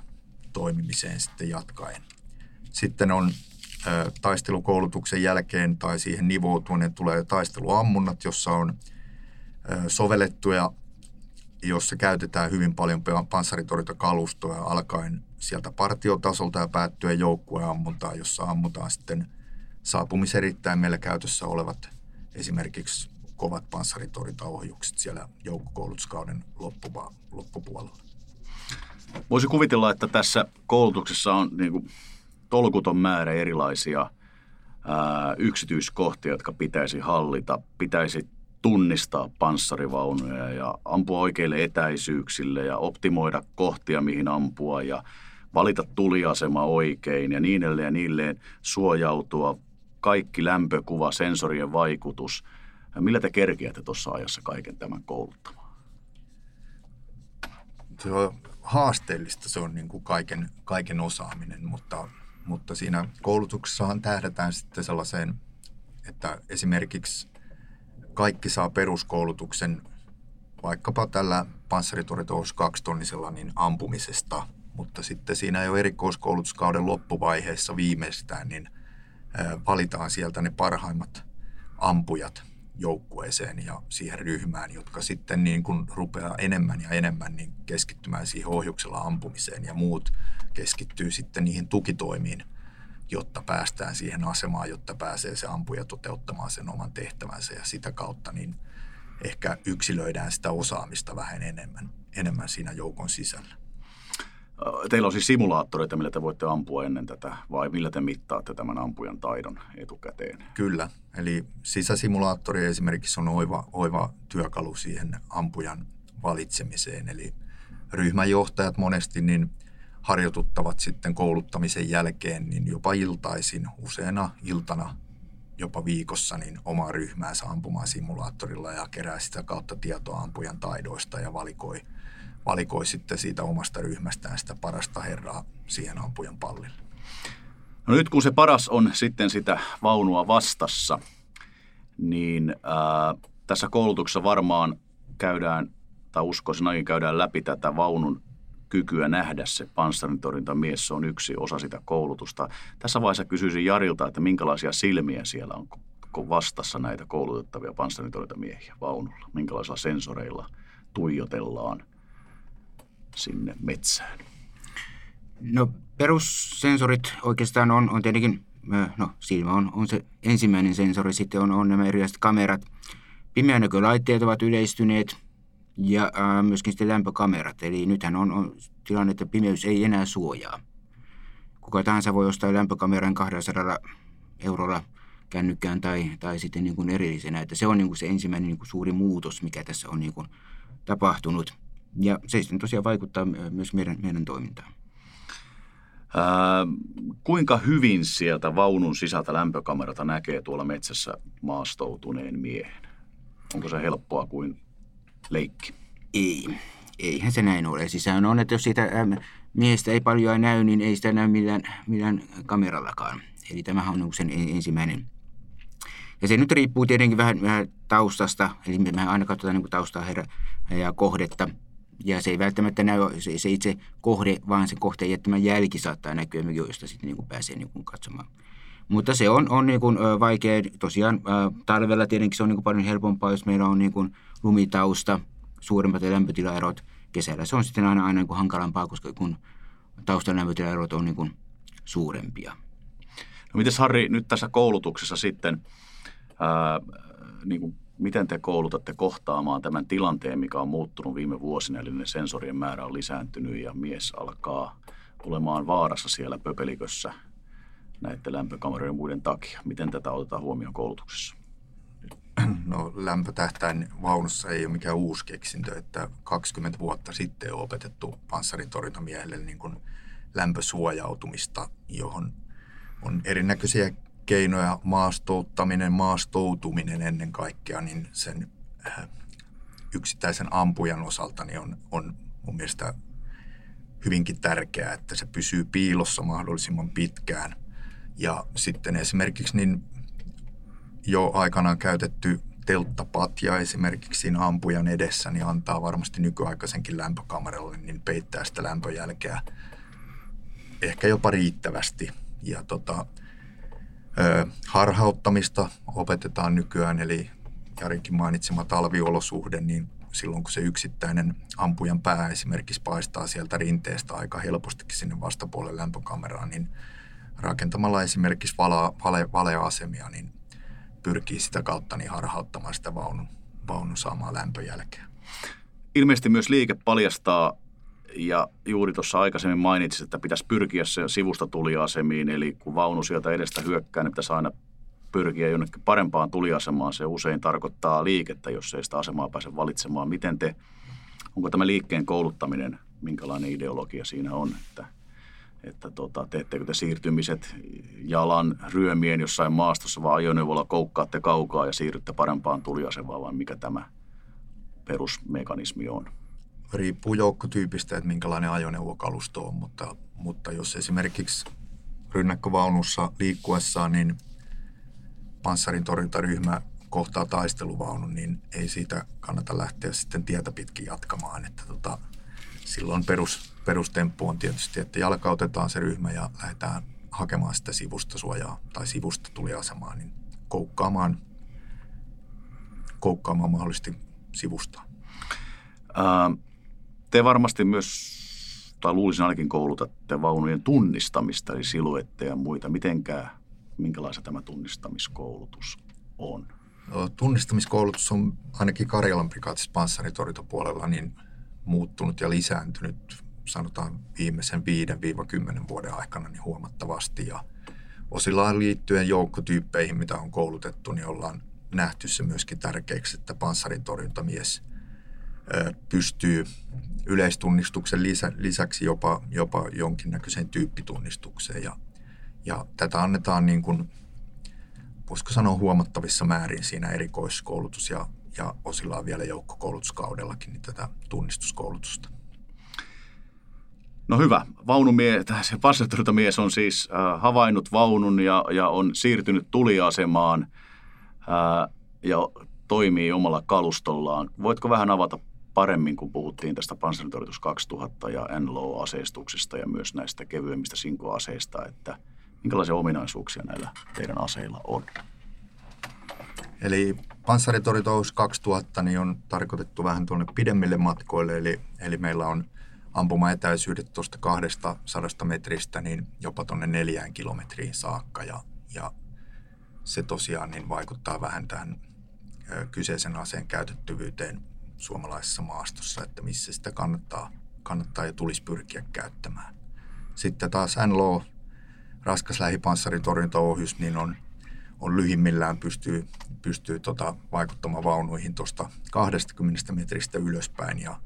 Speaker 3: toimimiseen sitten jatkaen. Sitten on ö, taistelukoulutuksen jälkeen tai siihen nivoutuneen tulee taisteluammunnat, jossa on sovellettuja jossa käytetään hyvin paljon panssaritorjuntakalustoa alkaen sieltä partiotasolta ja päättyen joukkueammuntaan, jossa ammutaan sitten saapumiserittäin meillä käytössä olevat esimerkiksi kovat panssaritorjuntaohjukset siellä joukkokoulutuskauden loppupuolella.
Speaker 1: Voisi kuvitella, että tässä koulutuksessa on niin kuin tolkuton määrä erilaisia ää, yksityiskohtia, jotka pitäisi hallita. Pitäisi tunnistaa panssarivaunuja ja ampua oikeille etäisyyksille ja optimoida kohtia, mihin ampua ja valita tuliasema oikein ja niin edelleen ja niilleen suojautua. Kaikki lämpökuva, sensorien vaikutus. Ja millä te kerkiätte tuossa ajassa kaiken tämän kouluttamaan?
Speaker 3: Se on haasteellista, se on niin kuin kaiken, kaiken osaaminen, mutta, mutta siinä koulutuksessahan tähdätään sitten sellaiseen, että esimerkiksi kaikki saa peruskoulutuksen vaikkapa tällä panssaritorjuntaus 2 tonnisella niin ampumisesta, mutta sitten siinä jo erikoiskoulutuskauden loppuvaiheessa viimeistään niin valitaan sieltä ne parhaimmat ampujat joukkueeseen ja siihen ryhmään, jotka sitten niin kuin rupeaa enemmän ja enemmän niin keskittymään siihen ohjuksella ampumiseen ja muut keskittyy sitten niihin tukitoimiin – jotta päästään siihen asemaan, jotta pääsee se ampuja toteuttamaan sen oman tehtävänsä ja sitä kautta niin ehkä yksilöidään sitä osaamista vähän enemmän, enemmän siinä joukon sisällä.
Speaker 1: Teillä on siis simulaattoreita, millä te voitte ampua ennen tätä, vai millä te mittaatte tämän ampujan taidon etukäteen?
Speaker 3: Kyllä, eli sisäsimulaattori esimerkiksi on oiva, oiva työkalu siihen ampujan valitsemiseen, eli ryhmänjohtajat monesti niin harjoituttavat sitten kouluttamisen jälkeen niin jopa iltaisin, useana iltana jopa viikossa niin omaa ryhmäänsä ampumaan simulaattorilla ja kerää sitä kautta tietoa ampujan taidoista ja valikoi, valikoi sitten siitä omasta ryhmästään sitä parasta herraa siihen ampujan pallille.
Speaker 1: No nyt kun se paras on sitten sitä vaunua vastassa, niin ää, tässä koulutuksessa varmaan käydään, tai uskoisin ainakin käydään läpi tätä vaunun kykyä nähdä se panssarintorjuntamies, se on yksi osa sitä koulutusta. Tässä vaiheessa kysyisin Jarilta, että minkälaisia silmiä siellä on, kun vastassa näitä koulutettavia panssarintorjuntamiehiä vaunulla? Minkälaisilla sensoreilla tuijotellaan sinne metsään?
Speaker 2: No perussensorit oikeastaan on, on tietenkin, no silmä on, on se ensimmäinen sensori, sitten on, on nämä erilaiset kamerat. Pimeänäkölaitteet ovat yleistyneet – ja ää, myöskin sitten lämpökamerat. Eli nythän on, on tilanne, että pimeys ei enää suojaa. Kuka tahansa voi ostaa lämpökameran 200 eurolla kännykkään tai, tai sitten niin kuin erillisenä. Että se on niin kuin se ensimmäinen niin kuin suuri muutos, mikä tässä on niin kuin tapahtunut. Ja se sitten tosiaan vaikuttaa myös meidän, meidän toimintaan.
Speaker 1: Ää, kuinka hyvin sieltä vaunun sisältä lämpökamerata näkee tuolla metsässä maastoutuneen miehen? Onko se helppoa kuin leikki?
Speaker 2: Ei, eihän se näin ole. Siis on, että jos siitä ähm, miehestä ei paljon näy, niin ei sitä näy millään, millään kamerallakaan. Eli tämähän on sen ensimmäinen. Ja se nyt riippuu tietenkin vähän, vähän taustasta, eli me aina katsotaan niin taustaa herra ja kohdetta. Ja se ei välttämättä näy se, se itse kohde, vaan se kohteen jättämä jälki saattaa näkyä, joista sitten niin kuin pääsee niin kuin katsomaan. Mutta se on, on niin kuin vaikea. Tosiaan talvella tietenkin se on niin kuin paljon helpompaa, jos meillä on niin kuin lumitausta, suuremmat lämpötilaerot. Kesällä se on sitten aina, aina niin kuin hankalampaa, koska kun taustan lämpötilaerot on niin kuin suurempia.
Speaker 1: No miten Harri, nyt tässä koulutuksessa sitten, ää, niin kuin, miten te koulutatte kohtaamaan tämän tilanteen, mikä on muuttunut viime vuosina, eli ne sensorien määrä on lisääntynyt ja mies alkaa olemaan vaarassa siellä pöpelikössä – näiden lämpökameroiden ja muiden takia. Miten tätä otetaan huomioon koulutuksessa?
Speaker 3: No lämpötähtäin vaunussa ei ole mikään uusi keksintö, että 20 vuotta sitten on opetettu panssarintorjuntamiehelle niin kuin lämpösuojautumista, johon on erinäköisiä keinoja, maastouttaminen, maastoutuminen ennen kaikkea, niin sen äh, yksittäisen ampujan osalta niin on, on mun mielestä hyvinkin tärkeää, että se pysyy piilossa mahdollisimman pitkään – ja sitten esimerkiksi niin jo aikanaan käytetty telttapatja esimerkiksi siinä ampujan edessä, niin antaa varmasti nykyaikaisenkin lämpökameralle, niin peittää sitä lämpöjälkeä ehkä jopa riittävästi. Ja tota, harhauttamista opetetaan nykyään, eli Jarikin mainitsema talviolosuhde, niin silloin kun se yksittäinen ampujan pää esimerkiksi paistaa sieltä rinteestä aika helpostikin sinne vastapuolen lämpökameraan, niin – rakentamalla esimerkiksi vala, vale, valeasemia, niin pyrkii sitä kautta niin harhauttamaan sitä vaunun, vaunun saamaan lämpöjälkeä.
Speaker 1: Ilmeisesti myös liike paljastaa, ja juuri tuossa aikaisemmin mainitsit, että pitäisi pyrkiä se sivusta tuliasemiin, eli kun vaunu sieltä edestä hyökkää, niin pitäisi aina pyrkiä jonnekin parempaan tuliasemaan. Se usein tarkoittaa liikettä, jos ei sitä asemaa pääse valitsemaan. Miten te, onko tämä liikkeen kouluttaminen, minkälainen ideologia siinä on, että että tota, teettekö te siirtymiset jalan ryömien jossain maastossa, vaan ajoneuvolla koukkaatte kaukaa ja siirrytte parempaan tuliasevaan, vai mikä tämä perusmekanismi on?
Speaker 3: Riippuu joukkotyypistä, että minkälainen ajoneuvokalusto on, mutta, mutta jos esimerkiksi rynnäkkövaunussa liikkuessaan, niin panssarin torjuntaryhmä kohtaa taisteluvaunun, niin ei siitä kannata lähteä sitten tietä pitkin jatkamaan. Että tota, silloin perus, perustemppu on tietysti, että jalkautetaan se ryhmä ja lähdetään hakemaan sitä sivusta suojaa tai sivusta tuli asemaan, niin koukkaamaan, koukkaamaan mahdollisesti sivusta.
Speaker 1: Ää, te varmasti myös, tai luulisin ainakin koulutatte vaunujen tunnistamista, eli siluetteja ja muita. Mitenkään, minkälaista tämä tunnistamiskoulutus on?
Speaker 3: No, tunnistamiskoulutus on ainakin Karjalan prikaatissa panssaritorjuntapuolella niin muuttunut ja lisääntynyt sanotaan viimeisen 5-10 vuoden aikana niin huomattavasti. Ja osillaan liittyen joukkotyyppeihin, mitä on koulutettu, niin ollaan nähty se myöskin tärkeäksi, että panssarintorjuntamies pystyy yleistunnistuksen lisäksi jopa, jopa jonkinnäköiseen tyyppitunnistukseen. Ja, ja tätä annetaan niin kuin, voisiko sanoa huomattavissa määrin siinä erikoiskoulutus- ja, ja osillaan vielä joukkokoulutuskaudellakin niin tätä tunnistuskoulutusta.
Speaker 1: No hyvä. Vaunumie, passatorjuntamies on siis äh, havainnut vaunun ja, ja on siirtynyt tuliasemaan äh, ja toimii omalla kalustollaan. Voitko vähän avata paremmin, kun puhuttiin tästä Panzertorjutus 2000 ja NLO-aseistuksesta ja myös näistä kevyemmistä sinkoaseista, että minkälaisia ominaisuuksia näillä teidän aseilla on?
Speaker 3: Eli Panzertorjutus 2000 niin on tarkoitettu vähän tuonne pidemmille matkoille, eli, eli meillä on ampumaetäisyydet tuosta 200 metristä niin jopa tuonne neljään kilometriin saakka ja, ja se tosiaan niin vaikuttaa vähän tähän kyseisen aseen käytettävyyteen suomalaisessa maastossa, että missä sitä kannattaa, kannattaa ja tulisi pyrkiä käyttämään. Sitten taas NLO, raskas lähipanssaritorjuntaohjus, niin on, on lyhimmillään pystyy, pystyy tota, vaikuttamaan vaunuihin tuosta 20 metristä ylöspäin ja,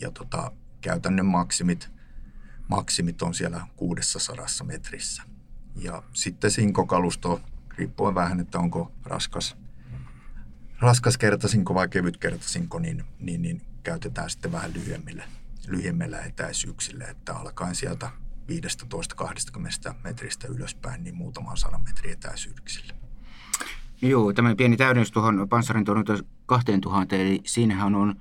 Speaker 3: ja tota, käytännön maksimit, maksimit on siellä 600 metrissä. Ja sitten sinkokalusto, riippuen vähän, että onko raskas, raskas kertasinko vai kevyt kertasinko, niin, niin, niin käytetään sitten vähän lyhyemmillä, lyhyemmillä etäisyyksillä, että alkaen sieltä 15-20 metristä ylöspäin, niin muutaman sadan metrin etäisyyksillä.
Speaker 2: No joo, tämä pieni täydennys tuohon panssarin torjunta 2000, eli siinähän on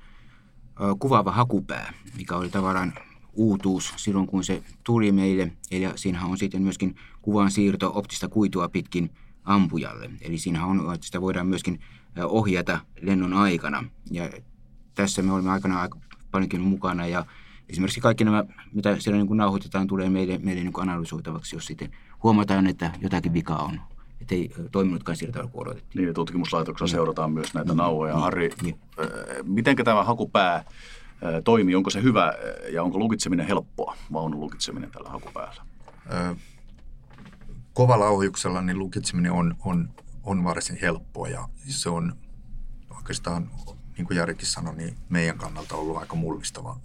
Speaker 2: kuvaava hakupää, mikä oli tavallaan uutuus silloin, kun se tuli meille. Eli siinähän on sitten myöskin kuvan siirto optista kuitua pitkin ampujalle. Eli siinähän on, että sitä voidaan myöskin ohjata lennon aikana. Ja tässä me olemme aikana aika paljonkin mukana ja esimerkiksi kaikki nämä, mitä siellä niin kuin nauhoitetaan, tulee meille, meille niin kuin analysoitavaksi, jos sitten huomataan, että jotakin vikaa on että ei toiminutkaan sillä tavalla kuin odotettiin.
Speaker 1: Niin, tutkimuslaitoksella niin. seurataan myös näitä niin. nauhoja. Niin. Harri, niin. miten tämä hakupää toimii? Onko se hyvä ja onko lukitseminen helppoa, vaunun lukitseminen tällä hakupäällä?
Speaker 3: kovalla ohjuksella niin lukitseminen on, on, on varsin helppoa ja se on oikeastaan, niin kuin Jarikin sanoi, niin meidän kannalta ollut aika mullistava,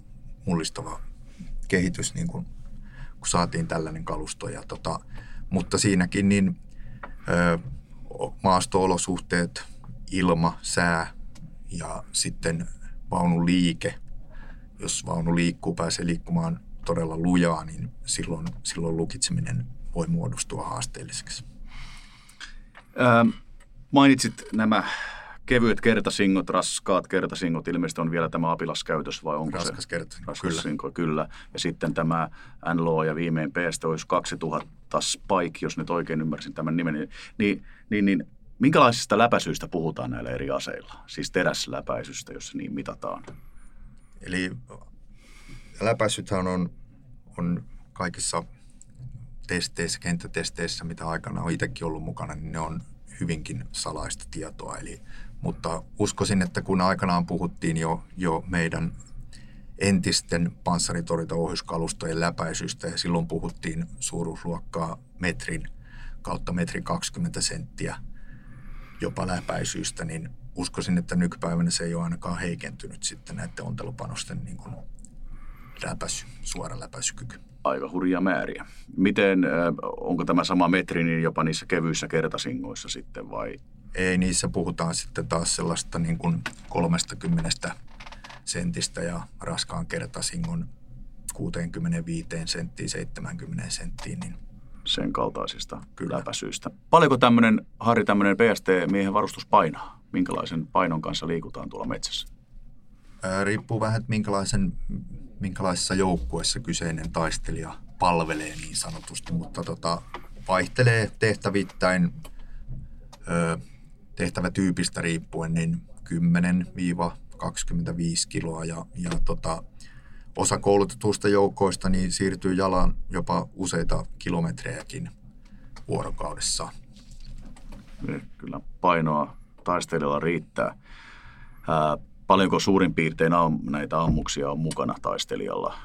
Speaker 3: mullistava kehitys, niin kuin, kun saatiin tällainen kalusto. Ja tota, mutta siinäkin niin maasto-olosuhteet, ilma, sää ja sitten vaunun liike. Jos vaunu liikkuu, pääsee liikkumaan todella lujaa, niin silloin, silloin lukitseminen voi muodostua haasteelliseksi.
Speaker 1: Ää, mainitsit nämä kevyet kertasingot, raskaat kertasingot, ilmeisesti on vielä tämä apilaskäytös vai onko
Speaker 3: Raskas
Speaker 1: se?
Speaker 3: Kertasinko,
Speaker 1: Raskas kyllä. Sinko, kyllä. Ja sitten tämä NLO ja viimein PST olisi 2000 Spike, jos nyt oikein ymmärsin tämän nimen. Niin, niin, niin, niin minkälaisista läpäisyistä puhutaan näillä eri aseilla? Siis teräsläpäisystä, jos se niin mitataan.
Speaker 3: Eli läpäisythän on, on kaikissa testeissä, kenttätesteissä, mitä aikana on itsekin ollut mukana, niin ne on hyvinkin salaista tietoa. Eli mutta uskoisin, että kun aikanaan puhuttiin jo, jo meidän entisten panssaritorjuntaohjuskalustojen läpäisystä ja silloin puhuttiin suuruusluokkaa metrin kautta metrin 20 senttiä jopa läpäisyistä, niin uskoisin, että nykypäivänä se ei ole ainakaan heikentynyt sitten näiden ontelupanosten niin kuin läpäisy, suora läpäisykyky.
Speaker 1: Aika hurja määriä. Miten, onko tämä sama metri niin jopa niissä kevyissä kertasingoissa sitten vai
Speaker 3: ei niissä puhutaan sitten taas sellaista niin kuin 30 sentistä ja raskaan kertasingon 65 senttiin, 70 senttiin. Niin
Speaker 1: sen kaltaisista Kyllä. läpäisyistä. Paljonko tämmöinen, Harri, tämmöinen PST-miehen varustus painaa? Minkälaisen painon kanssa liikutaan tuolla metsässä?
Speaker 3: Riippuu vähän, että minkälaisen, minkälaisessa joukkueessa kyseinen taistelija palvelee niin sanotusti, mutta tota, vaihtelee tehtävittäin ö, tehtävätyypistä riippuen niin 10-25 kiloa ja, ja tota, osa koulutetuista joukoista niin siirtyy jalan jopa useita kilometrejäkin vuorokaudessa.
Speaker 1: Kyllä painoa taistelijalla riittää. Ää, paljonko suurin piirtein am, näitä ammuksia on mukana taistelijalla?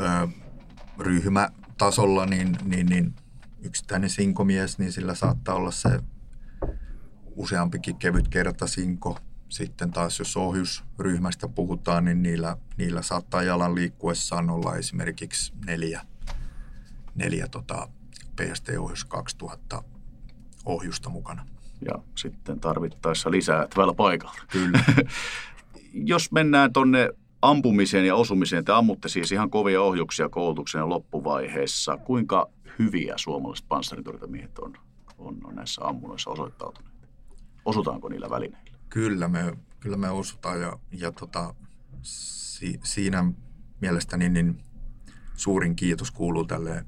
Speaker 3: ö, ryhmätasolla, niin, niin, niin yksittäinen sinkomies, niin sillä saattaa olla se useampikin kevyt sinko. Sitten taas jos ohjusryhmästä puhutaan, niin niillä, niillä saattaa jalan liikkuessaan olla esimerkiksi neljä, neljä tota PST-ohjus 2000 ohjusta mukana.
Speaker 1: Ja sitten tarvittaessa lisää tällä paikalla.
Speaker 3: Kyllä. *laughs*
Speaker 1: jos mennään tuonne ampumiseen ja osumiseen, te ammutte siis ihan kovia ohjuksia koulutuksen loppuvaiheessa. Kuinka hyviä suomalaiset panssaritorjuntamiehet on, on, on näissä ammunnoissa osoittautuneet? Osutaanko niillä välineillä?
Speaker 3: Kyllä me, kyllä me osutaan ja, ja tota, si, siinä mielestäni niin suurin kiitos kuuluu tälle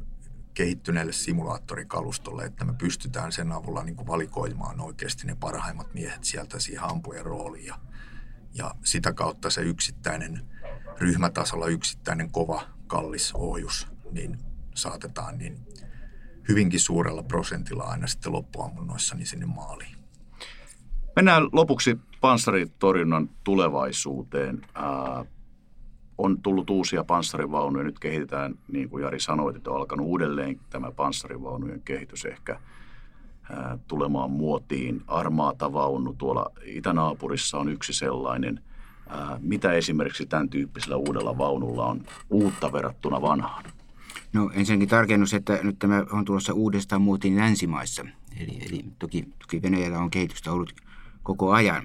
Speaker 3: kehittyneelle simulaattorikalustolle, että me pystytään sen avulla niin kuin valikoimaan oikeasti ne parhaimmat miehet sieltä siihen ampujen rooliin. Ja, ja sitä kautta se yksittäinen ryhmätasolla yksittäinen kova, kallis ohjus, niin saatetaan niin hyvinkin suurella prosentilla aina sitten loppuammunnoissa niin sinne maaliin.
Speaker 1: Mennään lopuksi panssaritorjunnan tulevaisuuteen. On tullut uusia panssarivaunuja. Nyt kehitetään, niin kuin Jari sanoi, että on alkanut uudelleen tämä panssarivaunujen kehitys ehkä tulemaan muotiin. Armaata vaunu tuolla itänaapurissa on yksi sellainen. Mitä esimerkiksi tämän tyyppisellä uudella vaunulla on uutta verrattuna vanhaan?
Speaker 2: No ensinnäkin tarkennus, että nyt tämä on tulossa uudestaan muotiin länsimaissa. Eli, eli toki, toki Venäjällä on kehitystä ollut koko ajan.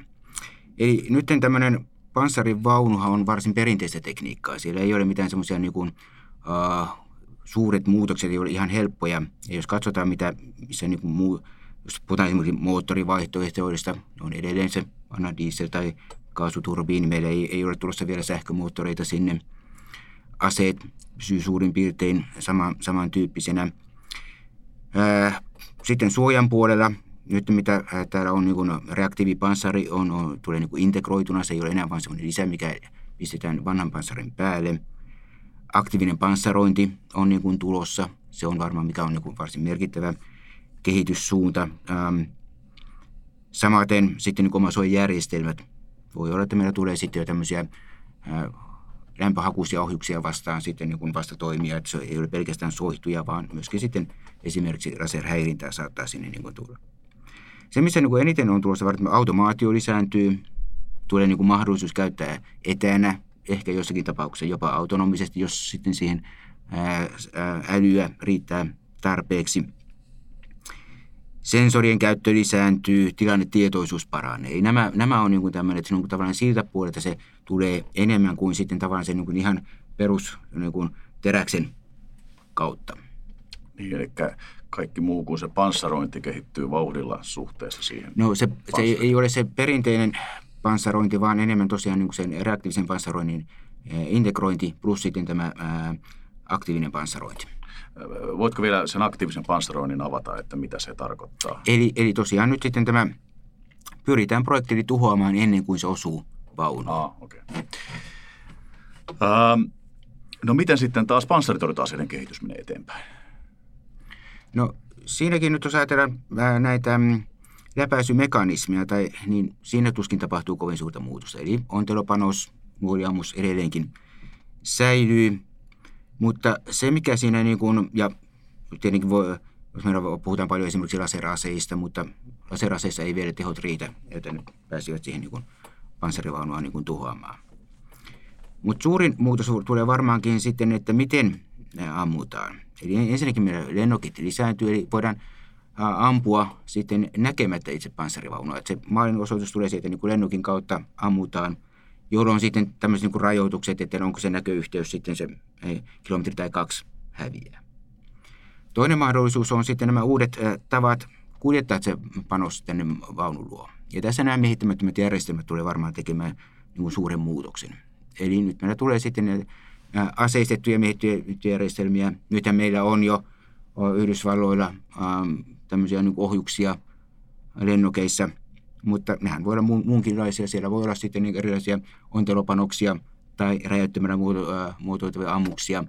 Speaker 2: Eli nyt tämmöinen panssarivaunuhan on varsin perinteistä tekniikkaa. Siellä ei ole mitään semmoisia niin kuin, uh, suuret muutokset, ei ole ihan helppoja. Ja jos katsotaan, mitä, missä niin kuin muu, jos puhutaan esimerkiksi moottorivaihtoehtoista, on edelleen se vanha diesel- tai kaasuturbiini. Meillä ei, ei ole tulossa vielä sähkömoottoreita sinne. Aseet pysyy suurin piirtein sama, samantyyppisenä. Sitten suojan puolella nyt mitä täällä on niin reaktiivipanssari on, on, tulee niin integroituna, se ei ole enää vain sellainen lisä, mikä pistetään vanhan panssarin päälle. Aktiivinen panssarointi on niin kuin tulossa, se on varmaan mikä on niin kuin varsin merkittävä kehityssuunta. Ähm, samaten sitten niin omasuojajärjestelmät. Voi olla, että meillä tulee sitten jo tämmöisiä äh, lämpöhakuisia ohjuksia vastaan sitten niin kuin vasta toimia, että se ei ole pelkästään soihtuja, vaan myöskin sitten esimerkiksi laserhäirintää saattaa sinne niin kuin tulla. Se, missä niin kuin eniten on tulossa, että automaatio lisääntyy, tulee niin kuin mahdollisuus käyttää etänä, ehkä jossakin tapauksessa jopa autonomisesti, jos sitten siihen älyä riittää tarpeeksi. Sensorien käyttö lisääntyy, tilannetietoisuus paranee. Nämä, nämä on niin tämmöinen, että niin tavallaan siltä puolelta se tulee enemmän kuin sitten tavallaan sen niin ihan perus niin kuin teräksen kautta.
Speaker 1: Niin, eli kaikki muu kuin se panssarointi kehittyy vauhdilla suhteessa siihen.
Speaker 2: No se, se ei, ei ole se perinteinen panssarointi, vaan enemmän tosiaan niin sen reaktiivisen panssaroinnin eh, integrointi plus sitten tämä ää, aktiivinen panssarointi.
Speaker 1: Voitko vielä sen aktiivisen panssaroinnin avata, että mitä se tarkoittaa?
Speaker 2: Eli, eli tosiaan nyt sitten tämä pyritään projektili tuhoamaan ennen kuin se osuu vaunuun.
Speaker 1: Ah, okay. ähm, no miten sitten taas panssaritorjunta-aseiden kehitys menee eteenpäin?
Speaker 2: No siinäkin nyt jos ajatellaan näitä mm, läpäisymekanismia, tai, niin siinä tuskin tapahtuu kovin suurta muutosta. Eli ontelopanos, nuoliammus edelleenkin säilyy, mutta se mikä siinä niin kuin, ja tietenkin voi, jos meillä puhutaan paljon esimerkiksi laseraseista, mutta laseraseissa ei vielä tehot riitä, joten ne pääsivät siihen niin panssarivaunua niin tuhoamaan. Mutta suurin muutos tulee varmaankin sitten, että miten ammutaan. Eli ensinnäkin meidän lennokit lisääntyy, eli voidaan ampua sitten näkemättä itse panssarivaunua. Että se maalin tulee siitä niin kuin lennokin kautta ammutaan, jolloin sitten tämmöiset niin rajoitukset, että onko se näköyhteys sitten se ei, kilometri tai kaksi häviää. Toinen mahdollisuus on sitten nämä uudet tavat kuljettaa se panos tänne vaunun luo. Ja tässä nämä miehittämättömät järjestelmät tulee varmaan tekemään niin kuin suuren muutoksen. Eli nyt meillä tulee sitten aseistettuja miehittyjärjestelmiä. Nythän meillä on jo Yhdysvalloilla tämmöisiä niin ohjuksia lennokeissa, mutta nehän voi olla muunkinlaisia. Siellä voi olla sitten niin erilaisia ontelopanoksia tai räjäyttämällä muotoiltavia ammuksia,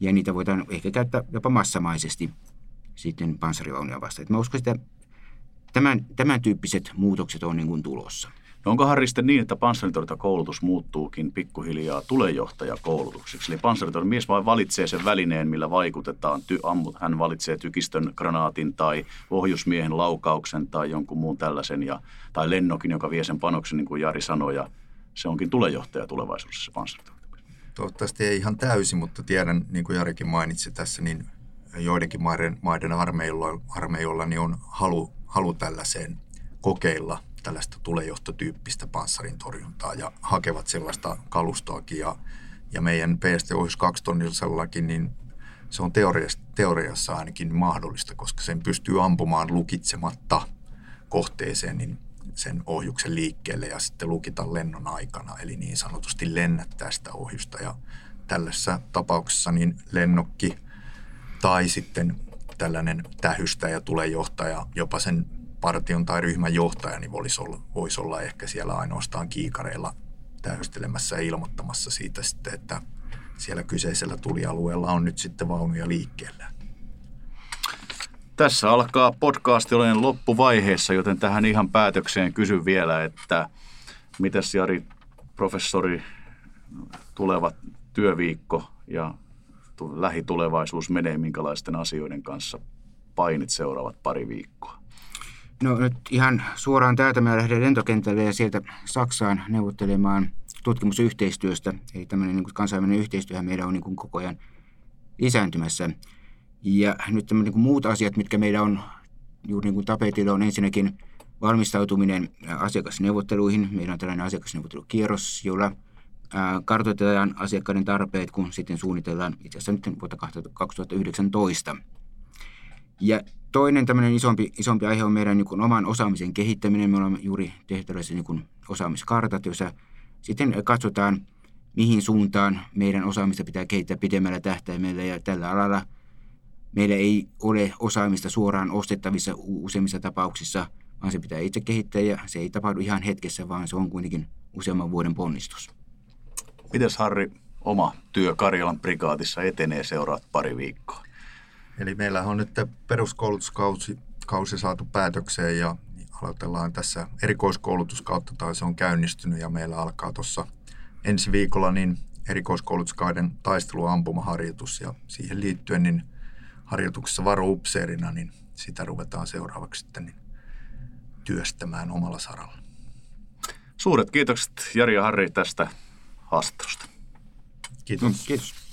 Speaker 2: ja niitä voidaan ehkä käyttää jopa massamaisesti sitten panssarivaunuja vastaan. mä uskon, että tämän, tämän tyyppiset muutokset on niin kuin tulossa.
Speaker 1: No onko Harri sitten niin, että koulutus muuttuukin pikkuhiljaa tulejohtajakoulutukseksi? Eli panssaritorjunta mies vain valitsee sen välineen, millä vaikutetaan. Ty, ammut, hän valitsee tykistön granaatin tai ohjusmiehen laukauksen tai jonkun muun tällaisen, ja, tai lennokin, joka vie sen panoksen, niin kuin Jari sanoi, ja se onkin tulejohtaja tulevaisuudessa se panssaritorjunta.
Speaker 3: Toivottavasti ei ihan täysin, mutta tiedän, niin kuin Jarikin mainitsi tässä, niin joidenkin maiden, maiden armeijolla, armeijolla niin on halu, halu tällaiseen kokeilla tällaista tulejohtotyyppistä panssarin torjuntaa ja hakevat sellaista kalustoakin. Ja, ja meidän PST Ohjus 2 tonnisellakin, niin se on teoriassa, teoriassa ainakin mahdollista, koska sen pystyy ampumaan lukitsematta kohteeseen niin sen ohjuksen liikkeelle ja sitten lukita lennon aikana, eli niin sanotusti lennättää sitä ohjusta. Ja tällaisessa tapauksessa niin lennokki tai sitten tällainen tähystäjä tulee johtaja, jopa sen partion tai ryhmän johtaja, niin voisi olla, voisi olla ehkä siellä ainoastaan kiikareilla täystelemässä ja ilmoittamassa siitä sitten, että siellä kyseisellä tulialueella on nyt sitten vaunuja liikkeellä.
Speaker 1: Tässä alkaa podcast olen loppuvaiheessa, joten tähän ihan päätökseen kysyn vielä, että mitäs Jari, professori, tuleva työviikko ja lähitulevaisuus menee, minkälaisten asioiden kanssa painit seuraavat pari viikkoa?
Speaker 2: No nyt ihan suoraan täältä mä lähden lentokentälle ja sieltä Saksaan neuvottelemaan tutkimusyhteistyöstä. Eli tämmöinen niin kuin kansainvälinen yhteistyö meillä on niin kuin koko ajan lisääntymässä. Ja nyt niin muut asiat, mitkä meillä on juuri niin kuin tapetilla, on ensinnäkin valmistautuminen asiakasneuvotteluihin. Meillä on tällainen asiakasneuvottelukierros, jolla kartoitetaan asiakkaiden tarpeet, kun sitten suunnitellaan itse asiassa nyt vuotta 2019. Ja toinen tämmöinen isompi, isompi aihe on meidän niin oman osaamisen kehittäminen. Me olemme juuri tehty tällaiset niin osaamiskartat, joissa sitten katsotaan, mihin suuntaan meidän osaamista pitää kehittää pidemmällä tähtäimellä. Ja tällä alalla meillä ei ole osaamista suoraan ostettavissa useimmissa tapauksissa, vaan se pitää itse kehittää ja se ei tapahdu ihan hetkessä, vaan se on kuitenkin useamman vuoden ponnistus.
Speaker 1: Mites Harri, oma työ Karjalan prikaatissa etenee seuraat pari viikkoa?
Speaker 3: Eli meillä on nyt peruskoulutuskausi kausi saatu päätökseen ja aloitellaan tässä erikoiskoulutuskautta tai se on käynnistynyt ja meillä alkaa tuossa ensi viikolla niin erikoiskoulutuskauden taisteluampumaharjoitus ja siihen liittyen niin harjoituksessa varoupseerina, niin sitä ruvetaan seuraavaksi sitten niin työstämään omalla saralla.
Speaker 1: Suuret kiitokset Jari ja Harri tästä haastattelusta.
Speaker 3: Kiitos.
Speaker 2: Kiitos.